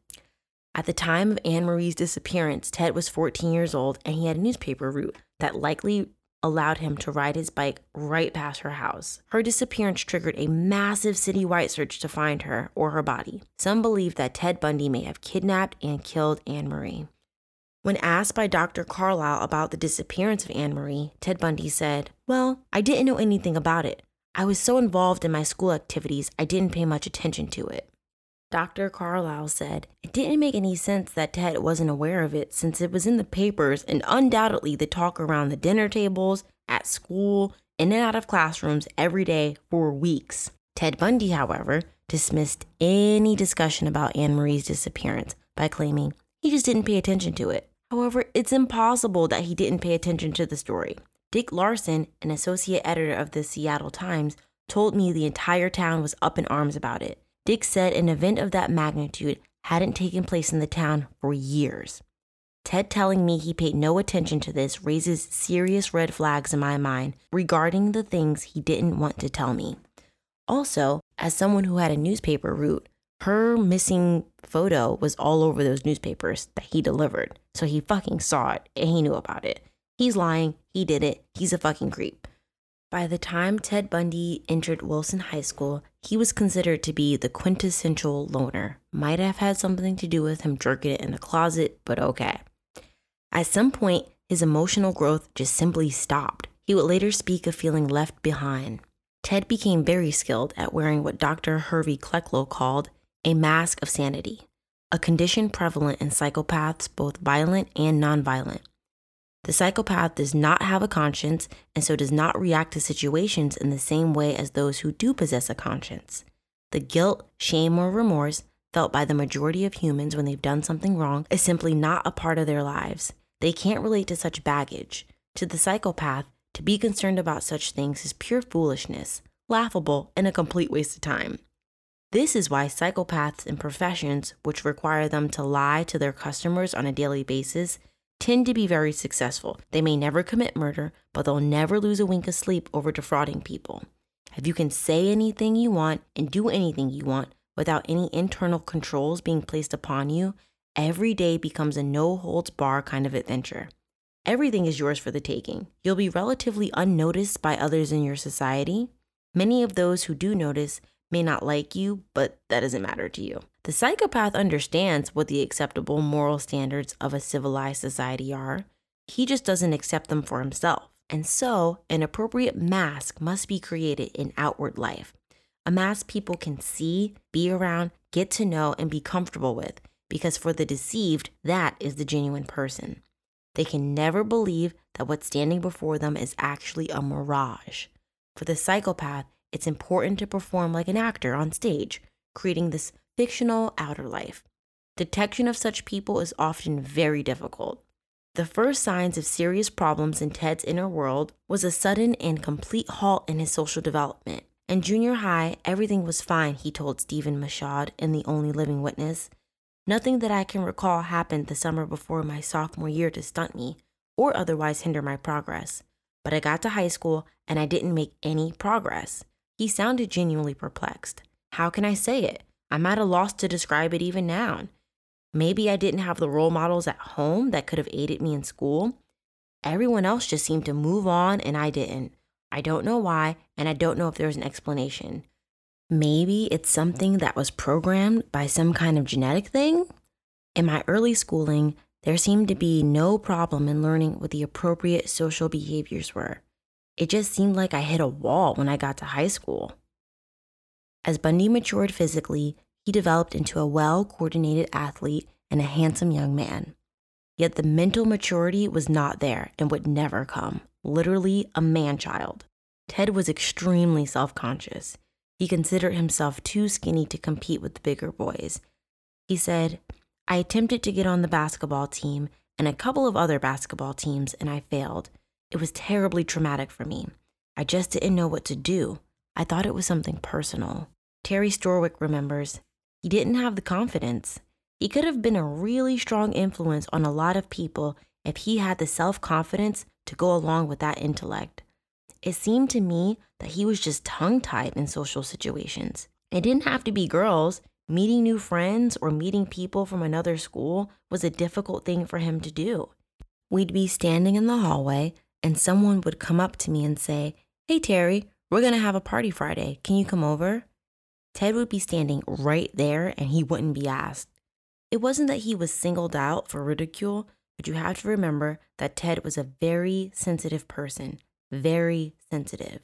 At the time of Anne Marie's disappearance, Ted was 14 years old and he had a newspaper route that likely allowed him to ride his bike right past her house. Her disappearance triggered a massive citywide search to find her or her body. Some believe that Ted Bundy may have kidnapped and killed Anne Marie. When asked by Dr. Carlisle about the disappearance of Anne Marie, Ted Bundy said, Well, I didn't know anything about it. I was so involved in my school activities, I didn't pay much attention to it. Dr. Carlisle said, It didn't make any sense that Ted wasn't aware of it since it was in the papers and undoubtedly the talk around the dinner tables, at school, in and out of classrooms every day for weeks. Ted Bundy, however, dismissed any discussion about Anne Marie's disappearance by claiming he just didn't pay attention to it. However, it's impossible that he didn't pay attention to the story. Dick Larsen, an associate editor of the Seattle Times, told me the entire town was up in arms about it. Dick said an event of that magnitude hadn't taken place in the town for years. Ted telling me he paid no attention to this raises serious red flags in my mind regarding the things he didn't want to tell me. Also, as someone who had a newspaper route, her missing photo was all over those newspapers that he delivered. So he fucking saw it and he knew about it. He's lying. He did it. He's a fucking creep. By the time Ted Bundy entered Wilson High School, he was considered to be the quintessential loner. Might have had something to do with him jerking it in the closet, but okay. At some point, his emotional growth just simply stopped. He would later speak of feeling left behind. Ted became very skilled at wearing what Dr. Hervey Cleckley called a mask of sanity, a condition prevalent in psychopaths, both violent and nonviolent. The psychopath does not have a conscience and so does not react to situations in the same way as those who do possess a conscience. The guilt, shame, or remorse felt by the majority of humans when they've done something wrong is simply not a part of their lives. They can't relate to such baggage. To the psychopath, to be concerned about such things is pure foolishness, laughable, and a complete waste of time. This is why psychopaths in professions which require them to lie to their customers on a daily basis tend to be very successful. They may never commit murder, but they'll never lose a wink of sleep over defrauding people. If you can say anything you want and do anything you want without any internal controls being placed upon you, every day becomes a no holds bar kind of adventure. Everything is yours for the taking. You'll be relatively unnoticed by others in your society. Many of those who do notice may not like you, but that doesn't matter to you. The psychopath understands what the acceptable moral standards of a civilized society are. He just doesn't accept them for himself. And so, an appropriate mask must be created in outward life. A mask people can see, be around, get to know, and be comfortable with, because for the deceived, that is the genuine person. They can never believe that what's standing before them is actually a mirage. For the psychopath, it's important to perform like an actor on stage, creating this fictional outer life. Detection of such people is often very difficult. The first signs of serious problems in Ted's inner world was a sudden and complete halt in his social development. In junior high, everything was fine, he told Stephen Michaud in The Only Living Witness. Nothing that I can recall happened the summer before my sophomore year to stunt me or otherwise hinder my progress. But I got to high school and I didn't make any progress. He sounded genuinely perplexed. How can I say it? I'm at a loss to describe it even now. Maybe I didn't have the role models at home that could have aided me in school. Everyone else just seemed to move on and I didn't. I don't know why, and I don't know if there's an explanation. Maybe it's something that was programmed by some kind of genetic thing? In my early schooling, there seemed to be no problem in learning what the appropriate social behaviors were. It just seemed like I hit a wall when I got to high school. As Bundy matured physically, he developed into a well coordinated athlete and a handsome young man. Yet the mental maturity was not there and would never come. Literally a man child. Ted was extremely self conscious. He considered himself too skinny to compete with the bigger boys. He said, I attempted to get on the basketball team and a couple of other basketball teams, and I failed. It was terribly traumatic for me. I just didn't know what to do. I thought it was something personal. Terry Storwick remembers he didn't have the confidence. He could have been a really strong influence on a lot of people if he had the self confidence to go along with that intellect. It seemed to me that he was just tongue tied in social situations. It didn't have to be girls. Meeting new friends or meeting people from another school was a difficult thing for him to do. We'd be standing in the hallway, and someone would come up to me and say, Hey, Terry, we're going to have a party Friday. Can you come over? Ted would be standing right there and he wouldn't be asked. It wasn't that he was singled out for ridicule, but you have to remember that Ted was a very sensitive person, very sensitive.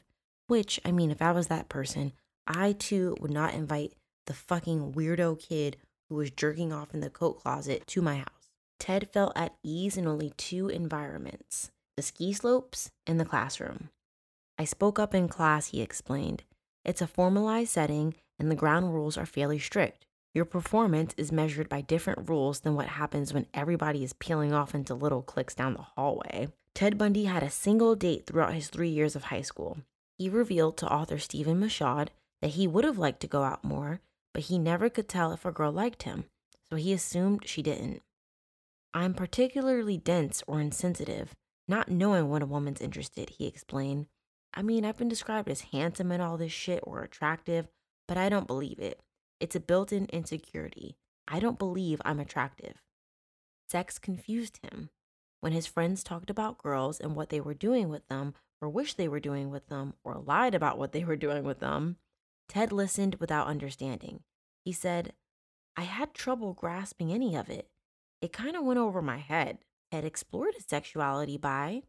Which, I mean, if I was that person, I too would not invite the fucking weirdo kid who was jerking off in the coat closet to my house. Ted felt at ease in only two environments the ski slopes and the classroom. I spoke up in class, he explained. It's a formalized setting and the ground rules are fairly strict. Your performance is measured by different rules than what happens when everybody is peeling off into little cliques down the hallway. Ted Bundy had a single date throughout his three years of high school. He revealed to author Stephen Michaud that he would have liked to go out more, but he never could tell if a girl liked him, so he assumed she didn't. I'm particularly dense or insensitive, not knowing when a woman's interested, he explained. I mean, I've been described as handsome and all this shit or attractive, but I don't believe it. It's a built in insecurity. I don't believe I'm attractive. Sex confused him. When his friends talked about girls and what they were doing with them, or wished they were doing with them, or lied about what they were doing with them, Ted listened without understanding. He said, I had trouble grasping any of it. It kind of went over my head. Ted explored his sexuality by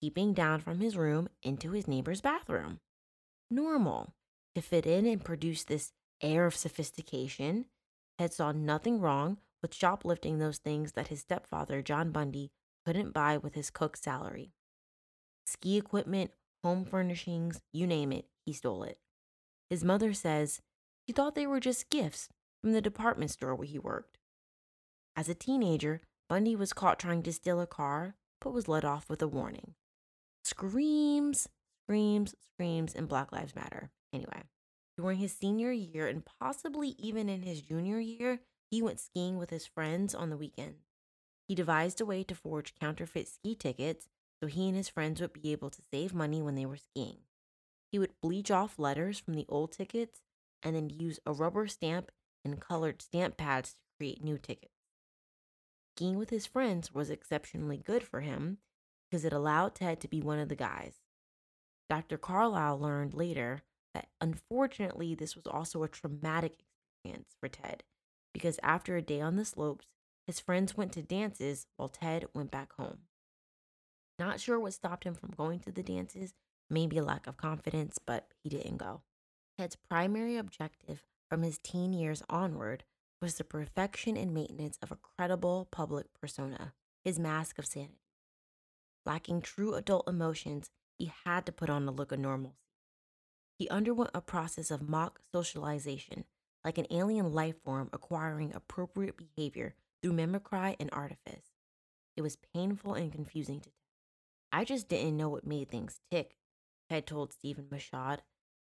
peeping down from his room into his neighbor's bathroom. Normal to fit in and produce this air of sophistication. Ted saw nothing wrong with shoplifting those things that his stepfather, John Bundy, couldn't buy with his cook's salary. Ski equipment, home furnishings, you name it, he stole it. His mother says he thought they were just gifts from the department store where he worked. As a teenager, Bundy was caught trying to steal a car, but was let off with a warning. Screams, screams, screams, and Black Lives Matter. Anyway, during his senior year and possibly even in his junior year, he went skiing with his friends on the weekend. He devised a way to forge counterfeit ski tickets so he and his friends would be able to save money when they were skiing. He would bleach off letters from the old tickets and then use a rubber stamp and colored stamp pads to create new tickets. Skiing with his friends was exceptionally good for him because it allowed Ted to be one of the guys. Dr. Carlisle learned later that unfortunately, this was also a traumatic experience for Ted because after a day on the slopes, his friends went to dances while Ted went back home. Not sure what stopped him from going to the dances, maybe a lack of confidence, but he didn't go. Ted's primary objective from his teen years onward was the perfection and maintenance of a credible public persona, his mask of sanity. Lacking true adult emotions, he had to put on a look of normalcy. He underwent a process of mock socialization, like an alien life form acquiring appropriate behavior through mimicry and artifice. It was painful and confusing to Ted. I just didn't know what made things tick, Ted told Stephen Michaud.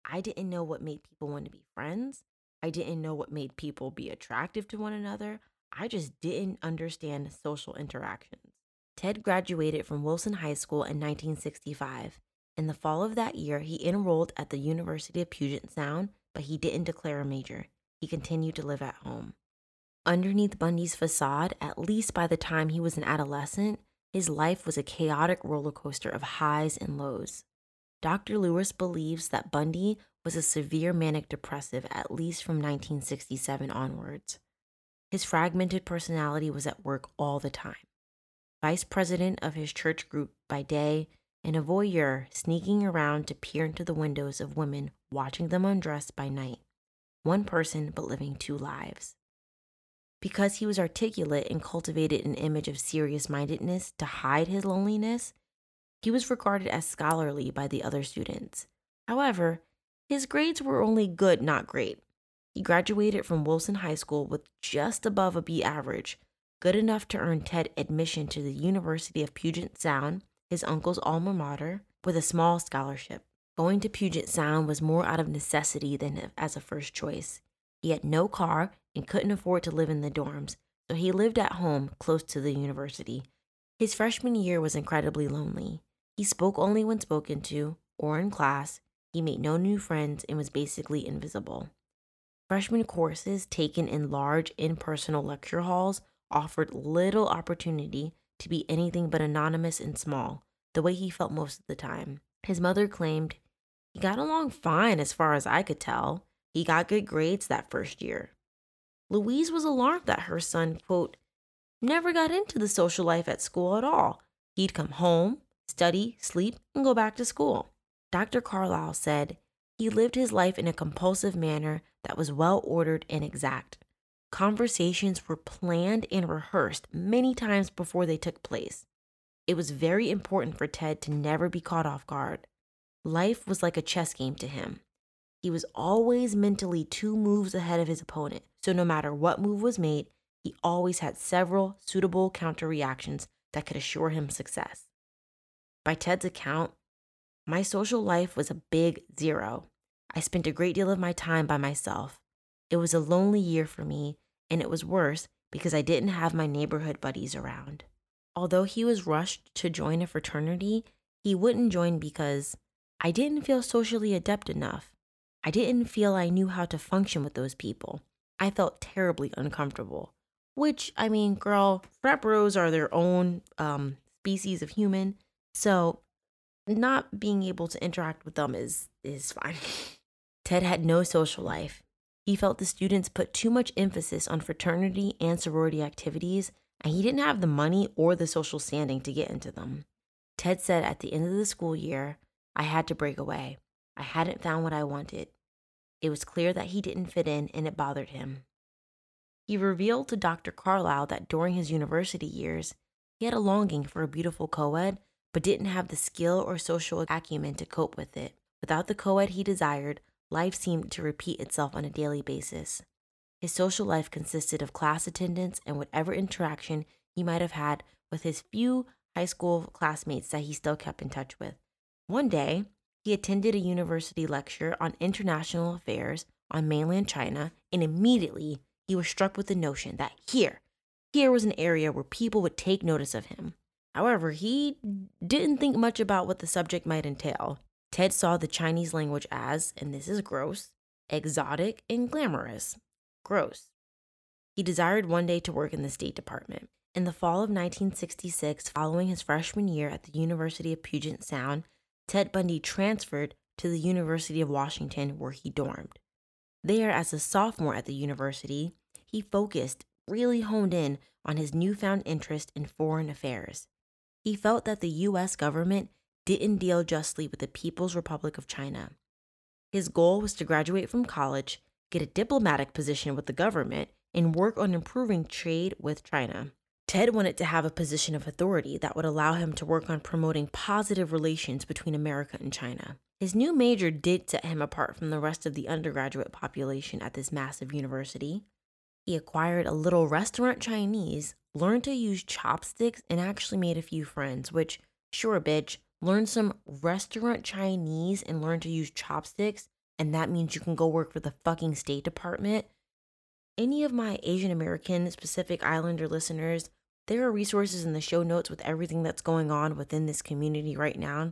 I didn't know what made people want to be friends. I didn't know what made people be attractive to one another. I just didn't understand social interactions. Ted graduated from Wilson High School in 1965 in the fall of that year, he enrolled at the University of Puget Sound, but he didn't declare a major. He continued to live at home. Underneath Bundy's facade, at least by the time he was an adolescent, his life was a chaotic roller coaster of highs and lows. Dr. Lewis believes that Bundy was a severe manic depressive at least from 1967 onwards. His fragmented personality was at work all the time. Vice president of his church group by day and a voyeur sneaking around to peer into the windows of women watching them undress by night. One person, but living two lives. Because he was articulate and cultivated an image of serious mindedness to hide his loneliness, he was regarded as scholarly by the other students. However, his grades were only good, not great. He graduated from Wilson High School with just above a B average, good enough to earn Ted admission to the University of Puget Sound, his uncle's alma mater, with a small scholarship. Going to Puget Sound was more out of necessity than as a first choice. He had no car and couldn't afford to live in the dorms, so he lived at home close to the university. His freshman year was incredibly lonely. He spoke only when spoken to or in class. He made no new friends and was basically invisible. Freshman courses taken in large impersonal lecture halls offered little opportunity to be anything but anonymous and small, the way he felt most of the time. His mother claimed he got along fine as far as I could tell. He got good grades that first year. Louise was alarmed that her son, quote, never got into the social life at school at all. He'd come home, study, sleep, and go back to school. Dr. Carlisle said he lived his life in a compulsive manner that was well ordered and exact. Conversations were planned and rehearsed many times before they took place. It was very important for Ted to never be caught off guard. Life was like a chess game to him. He was always mentally two moves ahead of his opponent, so no matter what move was made, he always had several suitable counter reactions that could assure him success. By Ted's account, my social life was a big zero. I spent a great deal of my time by myself. It was a lonely year for me, and it was worse because I didn't have my neighborhood buddies around. Although he was rushed to join a fraternity, he wouldn't join because I didn't feel socially adept enough. I didn't feel I knew how to function with those people. I felt terribly uncomfortable. Which, I mean, girl, frat bros are their own um, species of human. So, not being able to interact with them is, is fine. Ted had no social life. He felt the students put too much emphasis on fraternity and sorority activities, and he didn't have the money or the social standing to get into them. Ted said at the end of the school year, I had to break away. I hadn't found what I wanted. It was clear that he didn't fit in and it bothered him. He revealed to Dr. Carlisle that during his university years, he had a longing for a beautiful co ed, but didn't have the skill or social acumen to cope with it. Without the co ed he desired, life seemed to repeat itself on a daily basis. His social life consisted of class attendance and whatever interaction he might have had with his few high school classmates that he still kept in touch with. One day, he attended a university lecture on international affairs on mainland China, and immediately he was struck with the notion that here, here was an area where people would take notice of him. However, he didn't think much about what the subject might entail. Ted saw the Chinese language as, and this is gross, exotic and glamorous. Gross. He desired one day to work in the State Department. In the fall of 1966, following his freshman year at the University of Puget Sound, Ted Bundy transferred to the University of Washington, where he dormed. There, as a sophomore at the university, he focused, really honed in on his newfound interest in foreign affairs. He felt that the US government didn't deal justly with the People's Republic of China. His goal was to graduate from college, get a diplomatic position with the government, and work on improving trade with China. Ted wanted to have a position of authority that would allow him to work on promoting positive relations between America and China. His new major did set him apart from the rest of the undergraduate population at this massive university. He acquired a little restaurant Chinese, learned to use chopsticks, and actually made a few friends, which, sure, bitch, learn some restaurant Chinese and learn to use chopsticks, and that means you can go work for the fucking State Department. Any of my Asian American Pacific Islander listeners there are resources in the show notes with everything that's going on within this community right now.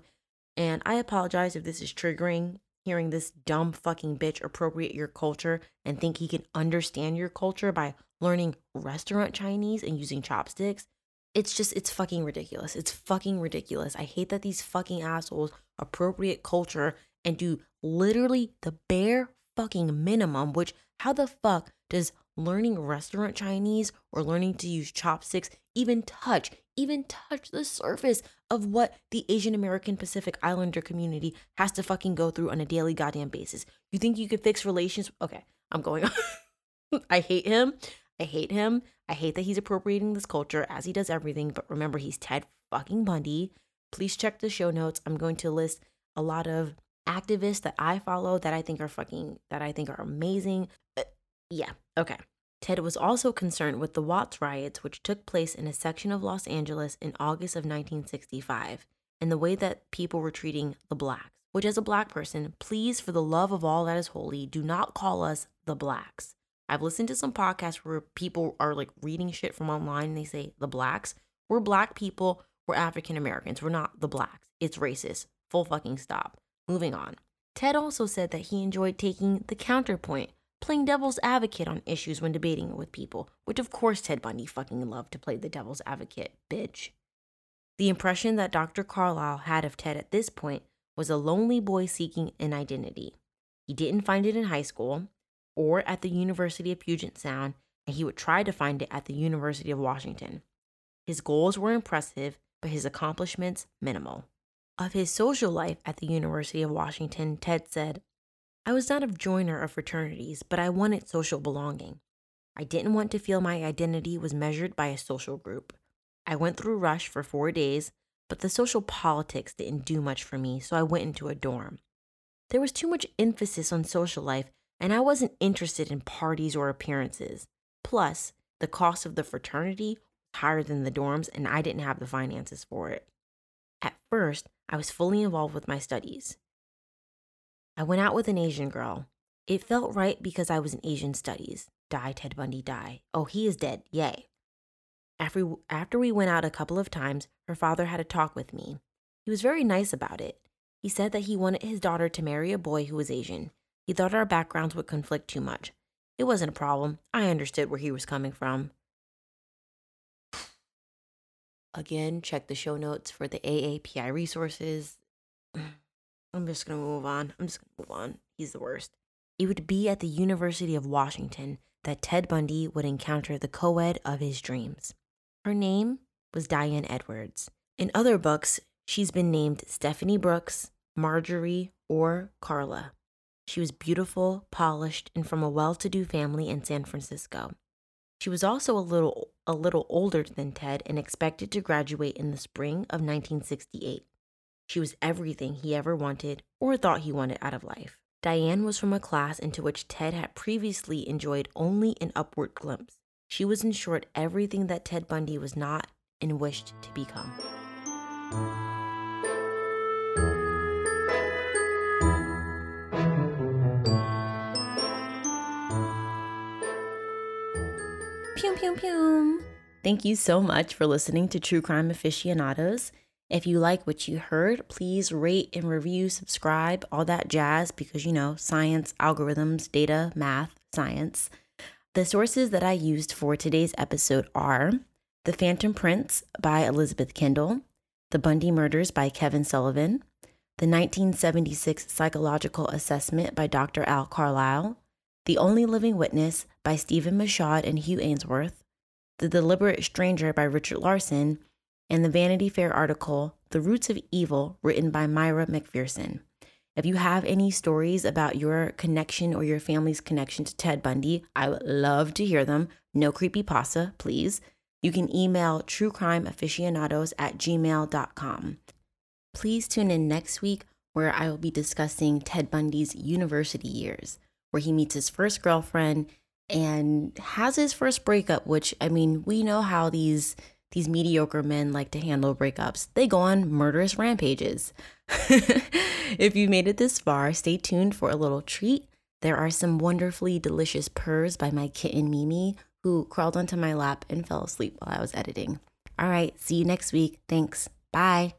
And I apologize if this is triggering hearing this dumb fucking bitch appropriate your culture and think he can understand your culture by learning restaurant Chinese and using chopsticks. It's just, it's fucking ridiculous. It's fucking ridiculous. I hate that these fucking assholes appropriate culture and do literally the bare fucking minimum, which how the fuck does learning restaurant Chinese or learning to use chopsticks even touch, even touch the surface of what the Asian American Pacific Islander community has to fucking go through on a daily goddamn basis. You think you could fix relations? Okay, I'm going on. I hate him. I hate him. I hate that he's appropriating this culture as he does everything. But remember, he's Ted fucking Bundy. Please check the show notes. I'm going to list a lot of activists that I follow that I think are fucking, that I think are amazing. Uh, yeah, okay. Ted was also concerned with the Watts riots, which took place in a section of Los Angeles in August of 1965, and the way that people were treating the blacks. Which, as a black person, please, for the love of all that is holy, do not call us the blacks. I've listened to some podcasts where people are like reading shit from online and they say the blacks. We're black people. We're African Americans. We're not the blacks. It's racist. Full fucking stop. Moving on. Ted also said that he enjoyed taking the counterpoint, playing devil's advocate on issues when debating with people, which of course Ted Bundy fucking loved to play the devil's advocate, bitch. The impression that Dr. Carlisle had of Ted at this point was a lonely boy seeking an identity. He didn't find it in high school or at the University of Puget Sound, and he would try to find it at the University of Washington. His goals were impressive, but his accomplishments minimal. Of his social life at the University of Washington, Ted said, I was not a joiner of fraternities, but I wanted social belonging. I didn't want to feel my identity was measured by a social group. I went through Rush for four days, but the social politics didn't do much for me, so I went into a dorm. There was too much emphasis on social life, and I wasn't interested in parties or appearances. Plus, the cost of the fraternity was higher than the dorms, and I didn't have the finances for it. At first, I was fully involved with my studies. I went out with an Asian girl. It felt right because I was in Asian studies. Die, Ted Bundy, die. Oh, he is dead. Yay. After we, after we went out a couple of times, her father had a talk with me. He was very nice about it. He said that he wanted his daughter to marry a boy who was Asian. He thought our backgrounds would conflict too much. It wasn't a problem. I understood where he was coming from. Again, check the show notes for the AAPI resources. I'm just gonna move on. I'm just gonna move on. He's the worst. It would be at the University of Washington that Ted Bundy would encounter the co ed of his dreams. Her name was Diane Edwards. In other books, she's been named Stephanie Brooks, Marjorie, or Carla. She was beautiful, polished, and from a well-to-do family in San Francisco. She was also a little a little older than Ted and expected to graduate in the spring of 1968. She was everything he ever wanted or thought he wanted out of life. Diane was from a class into which Ted had previously enjoyed only an upward glimpse. She was, in short, everything that Ted Bundy was not and wished to become. Pew, pew, pew. Thank you so much for listening to True Crime Aficionados. If you like what you heard, please rate and review, subscribe, all that jazz, because you know, science, algorithms, data, math, science. The sources that I used for today's episode are The Phantom Prince by Elizabeth Kendall, The Bundy Murders by Kevin Sullivan, The 1976 Psychological Assessment by Dr. Al Carlisle, The Only Living Witness by Stephen Michaud and Hugh Aynesworth, The Deliberate Stranger by Richard Larsen, and the Vanity Fair article, The Roots of Evil, written by Myra MacPherson. If you have any stories about your connection or your family's connection to Ted Bundy, I would love to hear them. No creepy pasta, please. You can email truecrimeaficionados at gmail.com. Please tune in next week where I will be discussing Ted Bundy's university years, where he meets his first girlfriend and has his first breakup, which I mean, we know how these these mediocre men like to handle breakups. They go on murderous rampages. if you made it this far, stay tuned for a little treat. There are some wonderfully delicious purrs by my kitten Mimi, who crawled onto my lap and fell asleep while I was editing. All right, see you next week. Thanks. Bye.